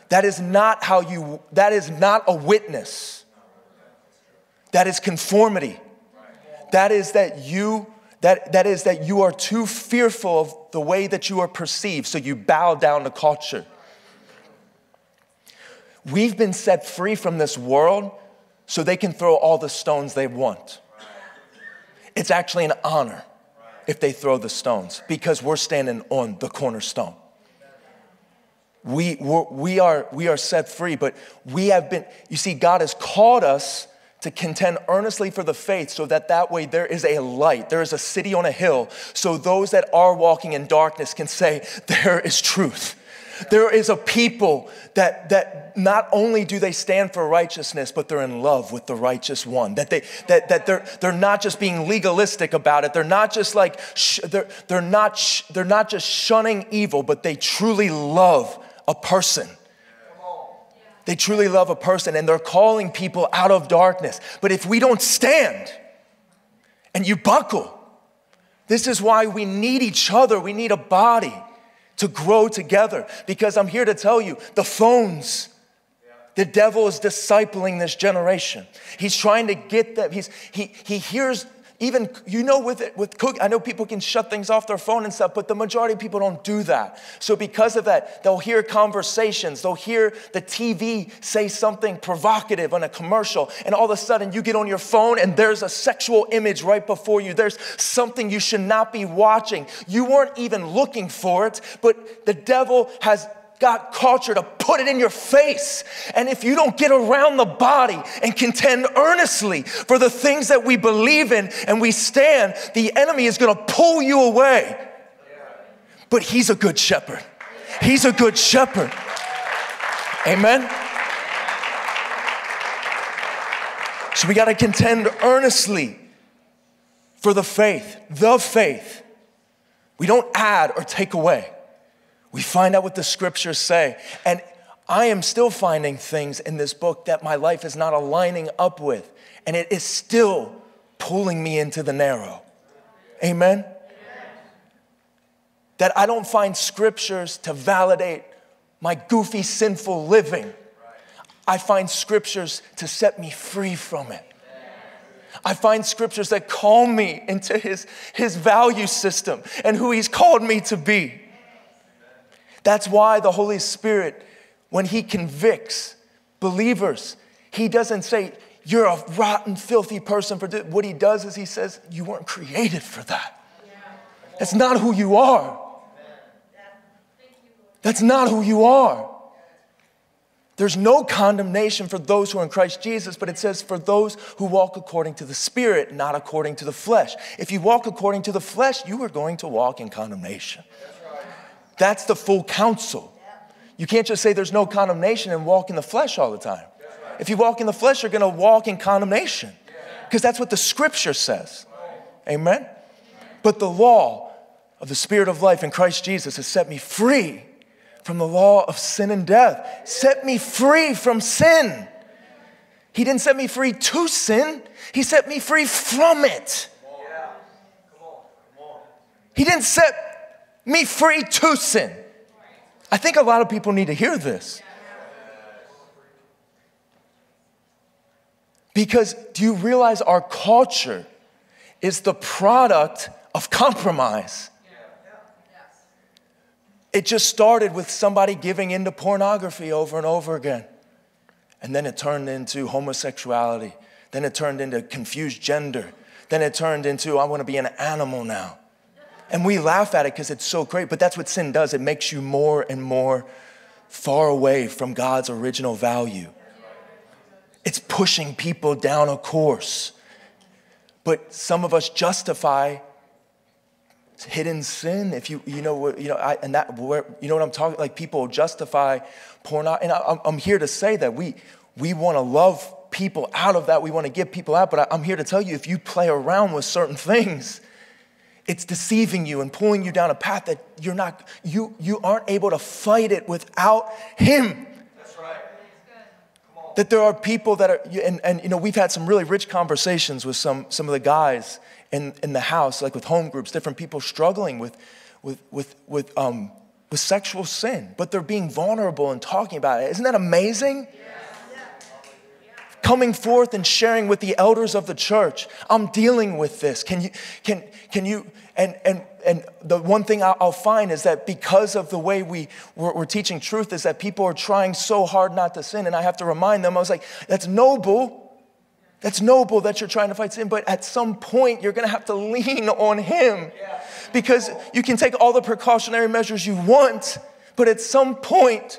That is not how you, that is not a witness. That is conformity. That is that you, that, that is that you are too fearful of the way that you are perceived, so you bow down to culture. We've been set free from this world so they can throw all the stones they want. It's actually an honor if they throw the stones because we're standing on the cornerstone. We, we, are, we are set free, but we have been, you see, God has called us to contend earnestly for the faith so that that way there is a light, there is a city on a hill, so those that are walking in darkness can say, There is truth. There is a people that, that not only do they stand for righteousness, but they're in love with the righteous one. That, they, that, that they're, they're not just being legalistic about it. They're not just like, sh- they're, they're, not sh- they're not just shunning evil, but they truly love a person. They truly love a person and they're calling people out of darkness. But if we don't stand and you buckle, this is why we need each other. We need a body to grow together. Because I'm here to tell you the phones, the devil is discipling this generation. He's trying to get them. He's, he, he hears even you know with it with cook i know people can shut things off their phone and stuff but the majority of people don't do that. So because of that they'll hear conversations. They'll hear the tv say something provocative on a commercial and all of a sudden you get on your phone and there's a sexual image right before you. There's something you should not be watching. You weren't even looking for it but the devil has got culture to put it in your face. And if you don't get around the body and contend earnestly for the things that we believe in and we stand, the enemy is going to pull you away. But he's a good shepherd. He's a good shepherd. Amen. So we got to contend earnestly for the faith, the faith. We don't add or take away. We find out what the scriptures say. And I am still finding things in this book that my life is not aligning up with. And it is still pulling me into the narrow. Amen? That I don't find scriptures to validate my goofy, sinful living. I find scriptures to set me free from it. I find scriptures that call me into his, his value system and who he's called me to be. That's why the Holy Spirit, when he convicts believers, he doesn't say, You're a rotten, filthy person for. What he does is he says, You weren't created for that. That's not who you are. That's not who you are. There's no condemnation for those who are in Christ Jesus, but it says for those who walk according to the Spirit, not according to the flesh. If you walk according to the flesh, you are going to walk in condemnation. That's the full counsel. You can't just say there's no condemnation and walk in the flesh all the time. If you walk in the flesh, you're going to walk in condemnation because that's what the scripture says. Amen? But the law of the Spirit of life in Christ Jesus has set me free from the law of sin and death, set me free from sin. He didn't set me free to sin, He set me free from it. He didn't set me free to sin. I think a lot of people need to hear this. Because do you realize our culture is the product of compromise? It just started with somebody giving into pornography over and over again. And then it turned into homosexuality. Then it turned into confused gender. Then it turned into, I want to be an animal now. And we laugh at it because it's so great, but that's what sin does. It makes you more and more far away from God's original value. It's pushing people down a course. But some of us justify hidden sin. If you, you know, you know, I, and that, where, you know what I'm talking, like people justify porn. And I, I'm here to say that we, we want to love people out of that. We want to get people out. But I, I'm here to tell you, if you play around with certain things, it's deceiving you and pulling you down a path that you're not, you, you aren't able to fight it without Him. That's right. That there are people that are, and, and you know, we've had some really rich conversations with some, some of the guys in, in the house, like with home groups, different people struggling with, with, with, with, um, with sexual sin, but they're being vulnerable and talking about it. Isn't that amazing? Coming forth and sharing with the elders of the church. I'm dealing with this. Can you, can, can you, and, and, and the one thing I'll find is that because of the way we, we're, we're teaching truth, is that people are trying so hard not to sin. And I have to remind them, I was like, that's noble that's noble that you're trying to fight sin, but at some point you're gonna have to lean on Him because you can take all the precautionary measures you want, but at some point,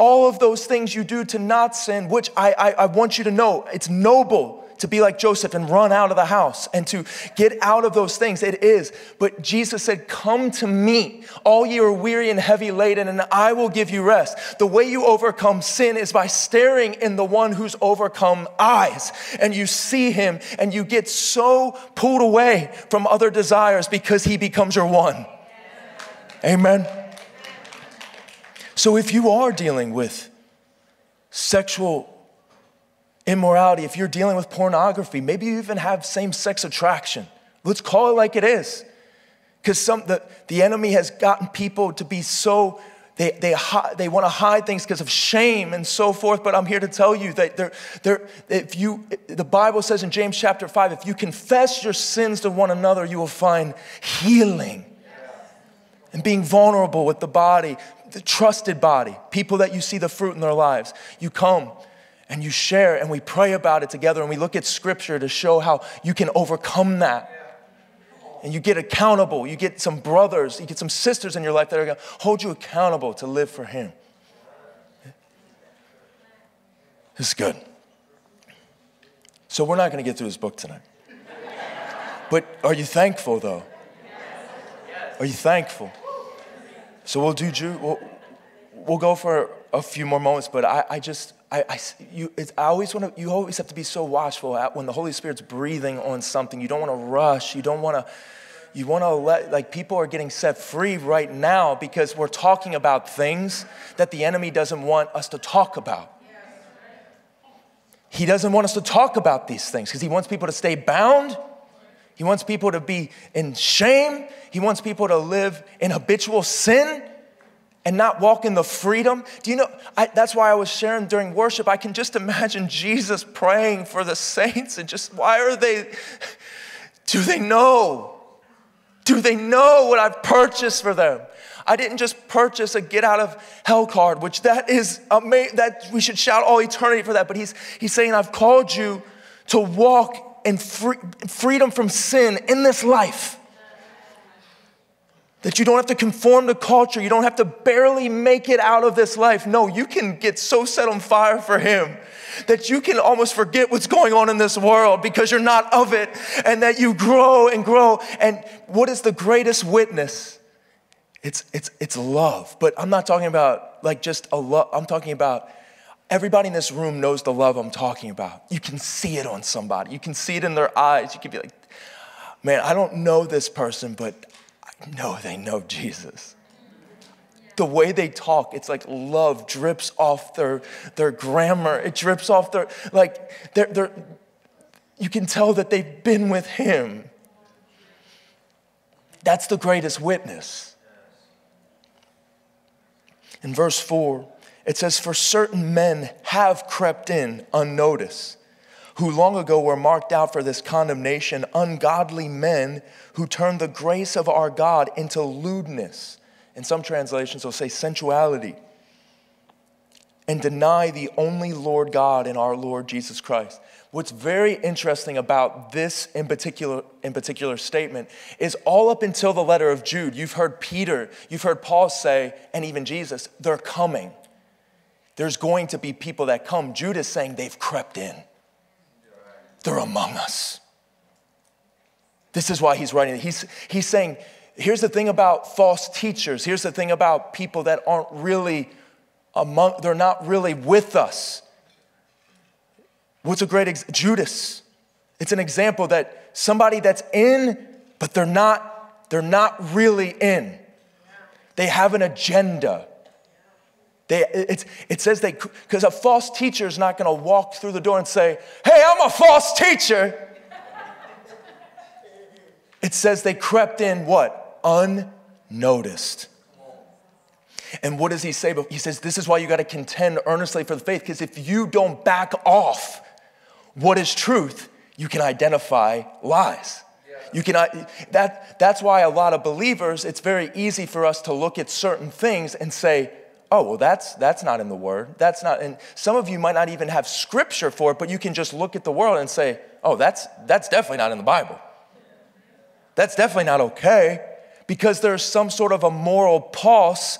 all of those things you do to not sin, which I, I, I want you to know, it's noble to be like Joseph and run out of the house and to get out of those things. It is. But Jesus said, Come to me, all ye are weary and heavy laden, and I will give you rest. The way you overcome sin is by staring in the one who's overcome eyes. And you see him and you get so pulled away from other desires because he becomes your one. Amen. So if you are dealing with sexual immorality, if you're dealing with pornography, maybe you even have same sex attraction. Let's call it like it is. Because some the, the enemy has gotten people to be so they, they, they want to hide things because of shame and so forth. But I'm here to tell you that they're, they're, if you, the Bible says in James chapter 5, if you confess your sins to one another, you will find healing. And being vulnerable with the body, the trusted body, people that you see the fruit in their lives. You come and you share and we pray about it together and we look at scripture to show how you can overcome that. And you get accountable. You get some brothers, you get some sisters in your life that are going to hold you accountable to live for Him. Is good. So, we're not going to get through this book tonight. But are you thankful, though? Are you thankful? So, we'll do, we'll, we'll go for a few more moments, but I, I just, I, I, you, I always want to, you always have to be so watchful at when the Holy Spirit's breathing on something. You don't want to rush. You don't want to, you want to let, like, people are getting set free right now because we're talking about things that the enemy doesn't want us to talk about. He doesn't want us to talk about these things because he wants people to stay bound. He wants people to be in shame. He wants people to live in habitual sin. and not walk in the freedom. Do you know? I, that's why I was sharing during worship. I can just imagine Jesus praying for the saints and just, why are they, do they know? Do they know what I've purchased for them? I didn't just purchase a get out of hell card, which that is amazing, that we should shout all eternity for that. But he's, he's saying, I've called you to walk in free, freedom from sin in this life. That you don't have to conform to culture. You don't have to barely make it out of this life. No, you can get so set on fire for Him that you can almost forget what's going on in this world because you're not of it and that you grow and grow. And what is the greatest witness? It's, it's, it's love. But I'm not talking about like just a love, I'm talking about everybody in this room knows the love I'm talking about. You can see it on somebody, you can see it in their eyes. You can be like, man, I don't know this person, but I know they know Jesus the way they talk, it's like love drips off their, their grammar. It drips off their, like, they're, they're, you can tell that they've been with him. That's the greatest witness. In verse 4, it says, For certain men have crept in unnoticed, who long ago were marked out for this condemnation, ungodly men who turned the grace of our God into lewdness in some translations, they'll say sensuality, and deny the only Lord God and our Lord Jesus Christ. What's very interesting about this in particular, in particular statement is all up until the letter of Jude, you've heard Peter, you've heard Paul say, and even Jesus, they're coming. There's going to be people that come. Jude is saying they've crept in, they're among us. This is why he's writing. He's, he's saying here's the thing about false teachers. Here's the thing about people that aren't really among, they're not really with us. What's a great ex- Judas? It's an example that somebody that's in, but they're not, they're not really in. They have an agenda. They, it, it says they, because a false teacher is not going to walk through the door and say, Hey, I'm a false teacher. It says they crept in what? Unnoticed. And what does he say? He says, This is why you got to contend earnestly for the faith, because if you don't back off what is truth, you can identify lies. You can, uh, that, that's why a lot of believers, it's very easy for us to look at certain things and say, oh, well, that's, that's not in the word. That's not, and some of you might not even have scripture for it, but you can just look at the world and say, oh, that's, that's definitely not in the Bible. That's definitely not okay because there's some sort of a moral pulse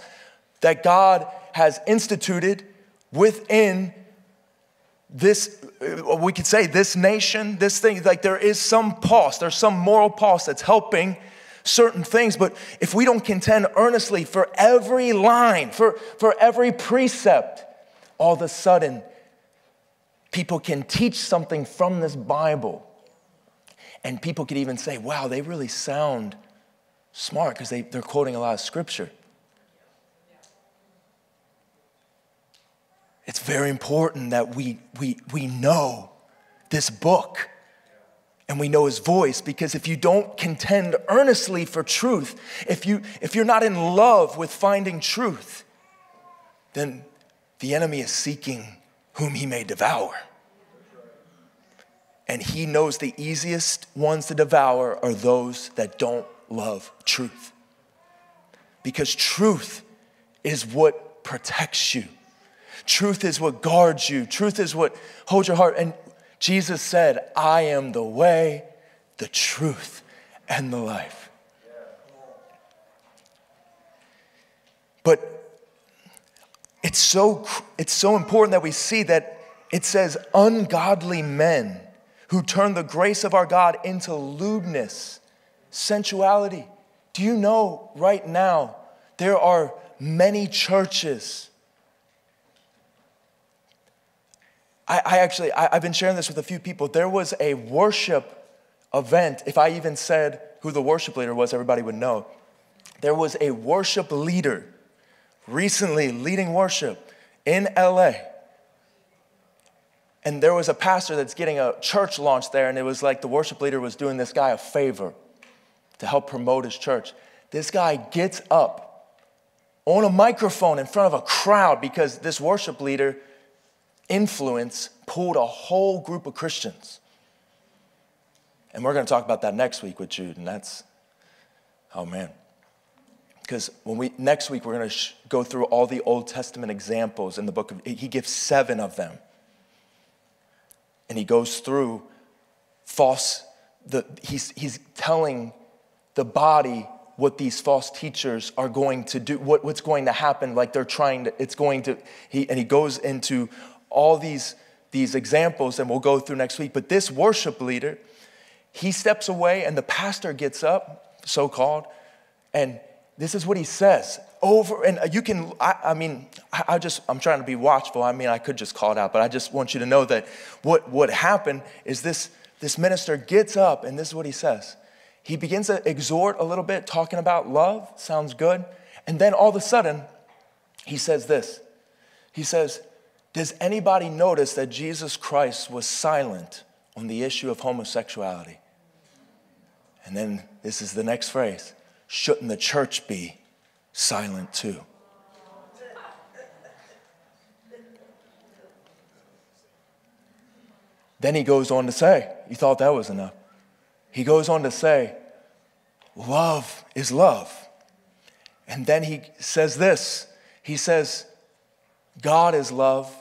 that God has instituted within this, we could say this nation, this thing, like there is some pulse, there's some moral pulse that's helping certain things. But if we don't contend earnestly for every line, for, for every precept, all of a sudden, people can teach something from this Bible and people could even say, wow, they really sound smart because they, they're quoting a lot of scripture. It's very important that we, we, we know this book and we know his voice because if you don't contend earnestly for truth, if, you, if you're not in love with finding truth, then the enemy is seeking whom he may devour and he knows the easiest ones to devour are those that don't love truth. Because truth is what protects you. Truth is what guards you. Truth is what holds your heart. And Jesus said, I am the way, the truth, and the life. But it's so, it's so important that we see that it says ungodly men who turn the grace of our God into lewdness, sensuality. Do you know right now there are many churches? I, I actually, I, I've been sharing this with a few people. There was a worship event. If I even said who the worship leader was, everybody would know. There was a worship leader recently leading worship in LA and there was a pastor that's getting a church launch there, and it was like the worship leader was doing this guy a favor to help promote his church. This guy gets up on a microphone in front of a crowd because this worship leader influence pulled a whole group of Christians. And we're going to talk about that next week with Jude, and that's, oh man. Because when we next week we're going to sh- go through all the Old Testament examples in the book of he gives seven of them, and he goes through false. The he's he's telling the body what these false teachers are going to do, what, what's going to happen, like they're trying to, it's going to, he, and he goes into all these, these examples, and we'll go through next week. But this worship leader, he steps away, and the pastor gets up, so called, and this is what he says over and you can I, I, mean i just i'm trying to be watchful i mean i could just call it out but i just want you to know that what what happened is this this minister gets up and this is what he says he begins to exhort a little bit, talking about love. Sounds good. And then all of a sudden, he says this He says, Does anybody notice that Jesus Christ was silent on the issue of homosexuality? And then this is the next phrase Shouldn't the church be silent too? Then he goes on to say, You thought that was enough. He goes on to say, Love is love. And then he says this He says, God is love,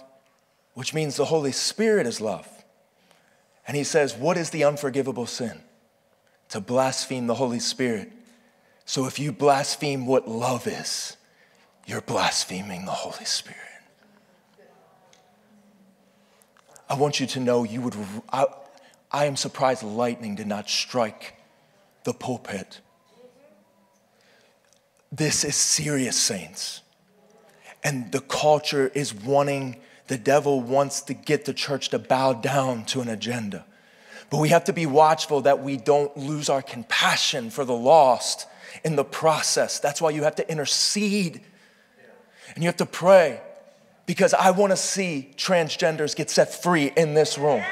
which means the Holy Spirit is love. And he says, What is the unforgivable sin? To blaspheme the Holy Spirit. So if you blaspheme what love is, you're blaspheming the Holy Spirit. I want you to know you would, I, I am surprised lightning did not strike the pulpit. This is serious, saints. And the culture is wanting, the devil wants to get the church to bow down to an agenda. But we have to be watchful that we don't lose our compassion for the lost in the process. That's why you have to intercede and you have to pray because I want to see transgenders get set free in this room.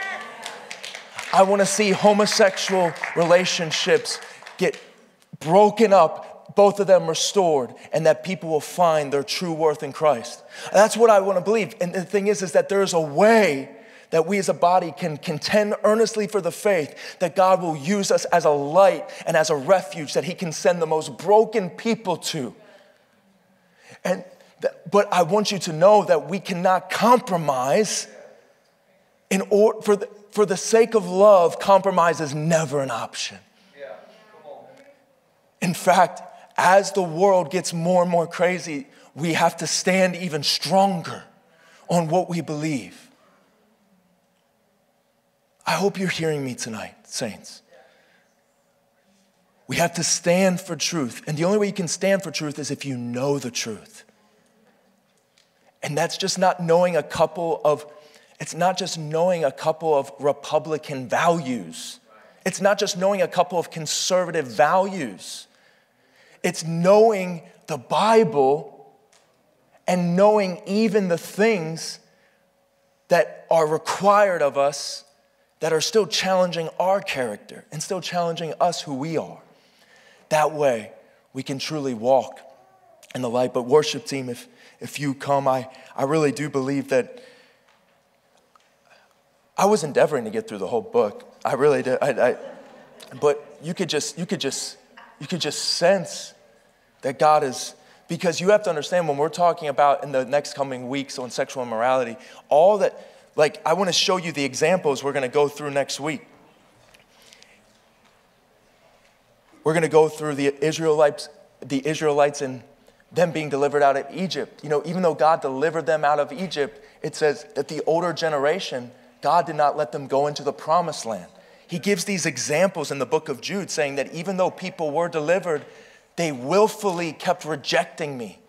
I want to see homosexual relationships get broken up, both of them restored, and that people will find their true worth in Christ. That's what I want to believe. And the thing is, is that there is a way that we as a body can contend earnestly for the faith that God will use us as a light and as a refuge that He can send the most broken people to. And but I want you to know that we cannot compromise in order for the, for the sake of love, compromise is never an option. In fact, as the world gets more and more crazy, we have to stand even stronger on what we believe. I hope you're hearing me tonight, saints. We have to stand for truth. And the only way you can stand for truth is if you know the truth. And that's just not knowing a couple of it's not just knowing a couple of Republican values. It's not just knowing a couple of conservative values. It's knowing the Bible and knowing even the things that are required of us that are still challenging our character and still challenging us who we are. That way, we can truly walk in the light. But, worship team, if, if you come, I, I really do believe that I was endeavoring to get through the whole book. I really did. I, I, but you could just, you could just, you could just sense that God is, because you have to understand when we're talking about in the next coming weeks on sexual immorality, all that, like, I want to show you the examples we're going to go through next week. We're going to go through the Israelites, the Israelites and them being delivered out of Egypt. You know, even though God delivered them out of Egypt, it says that the older generation God did not let them go into the promised land. He gives these examples in the book of Jude saying that even though people were delivered, they willfully kept rejecting me.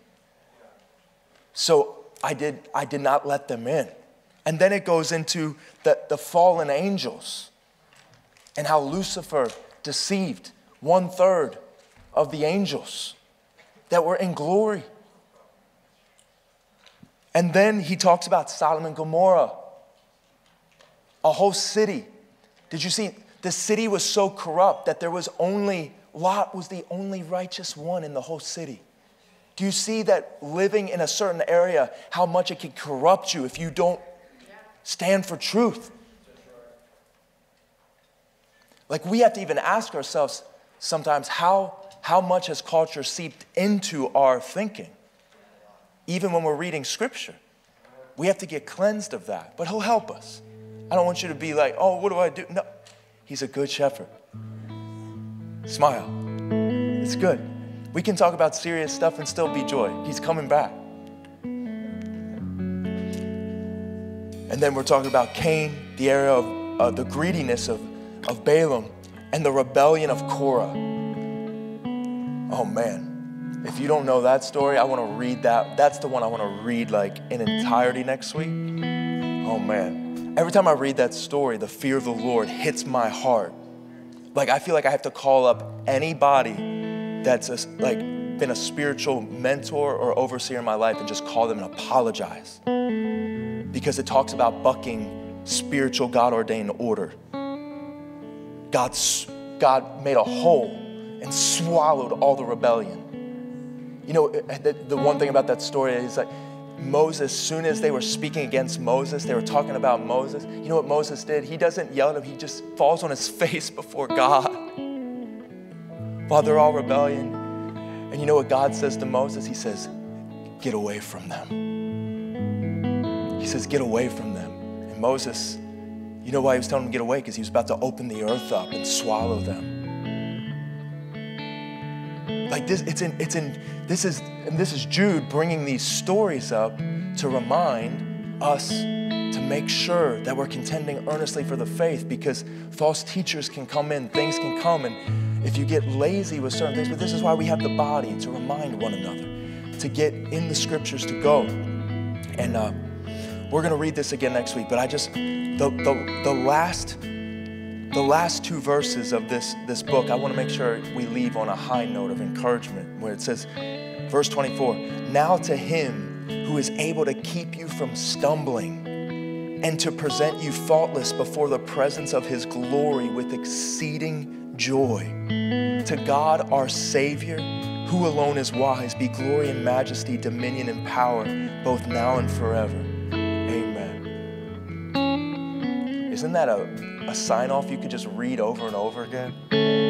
So I did, I did not let them in. And then it goes into the, the fallen angels and how Lucifer deceived one third of the angels that were in glory. And then he talks about Sodom and Gomorrah a whole city. Did you see? The city was so corrupt that there was only, Lot was the only righteous one in the whole city. Do you see that living in a certain area, how much it can corrupt you if you don't stand for truth? Like we have to even ask ourselves sometimes how, how much has culture seeped into our thinking? Even when we're reading scripture. We have to get cleansed of that, but He'll help us. I don't want you to be like, oh, what do I do? No, He's a good shepherd. Smile. It's good. We can talk about serious stuff and still be joy. He's coming back. And then we're talking about Cain, the area of uh, the greediness of, of Balaam, and the rebellion of Korah. Oh man, if you don't know that story, I want to read that. That's the one I want to read like in entirety next week. Oh man, every time I read that story, the fear of the Lord hits my heart. Like I feel like I have to call up anybody that's a, like been a spiritual mentor or overseer in my life and just call them and apologize because it talks about bucking spiritual God ordained order. God's, God made a hole and swallowed all the rebellion. You know, eh, eh, the, the one thing about that story is that Moses, soon as they were speaking against Moses, they were talking about Moses. You know what Moses did? He doesn't yell at him, he just falls on his face before God. While they're all rebellion. And you know what God says to Moses? He says, Get away from them. He says, Get away from them. And Moses, you know why he was telling them to get away? Because he was about to open the earth up and swallow them. Like this, it's in, it's in, this is, and this is Jude bringing these stories up to remind us to make sure that we're contending earnestly for the faith because false teachers can come in, things can come, and if you get lazy with certain things, but this is why we have the body to remind one another, to get in the scriptures to go. And uh, we're going to read this again next week, but I just, the, the, the last the last two verses of this, this book, I want to make sure we leave on a high note of encouragement where it says, verse 24, now to him who is able to keep you from stumbling and to present you faultless before the presence of his glory with exceeding joy. To God our Savior, who alone is wise, be glory and majesty, dominion and power, both now and forever. Isn't that a a sign off you could just read over and over again?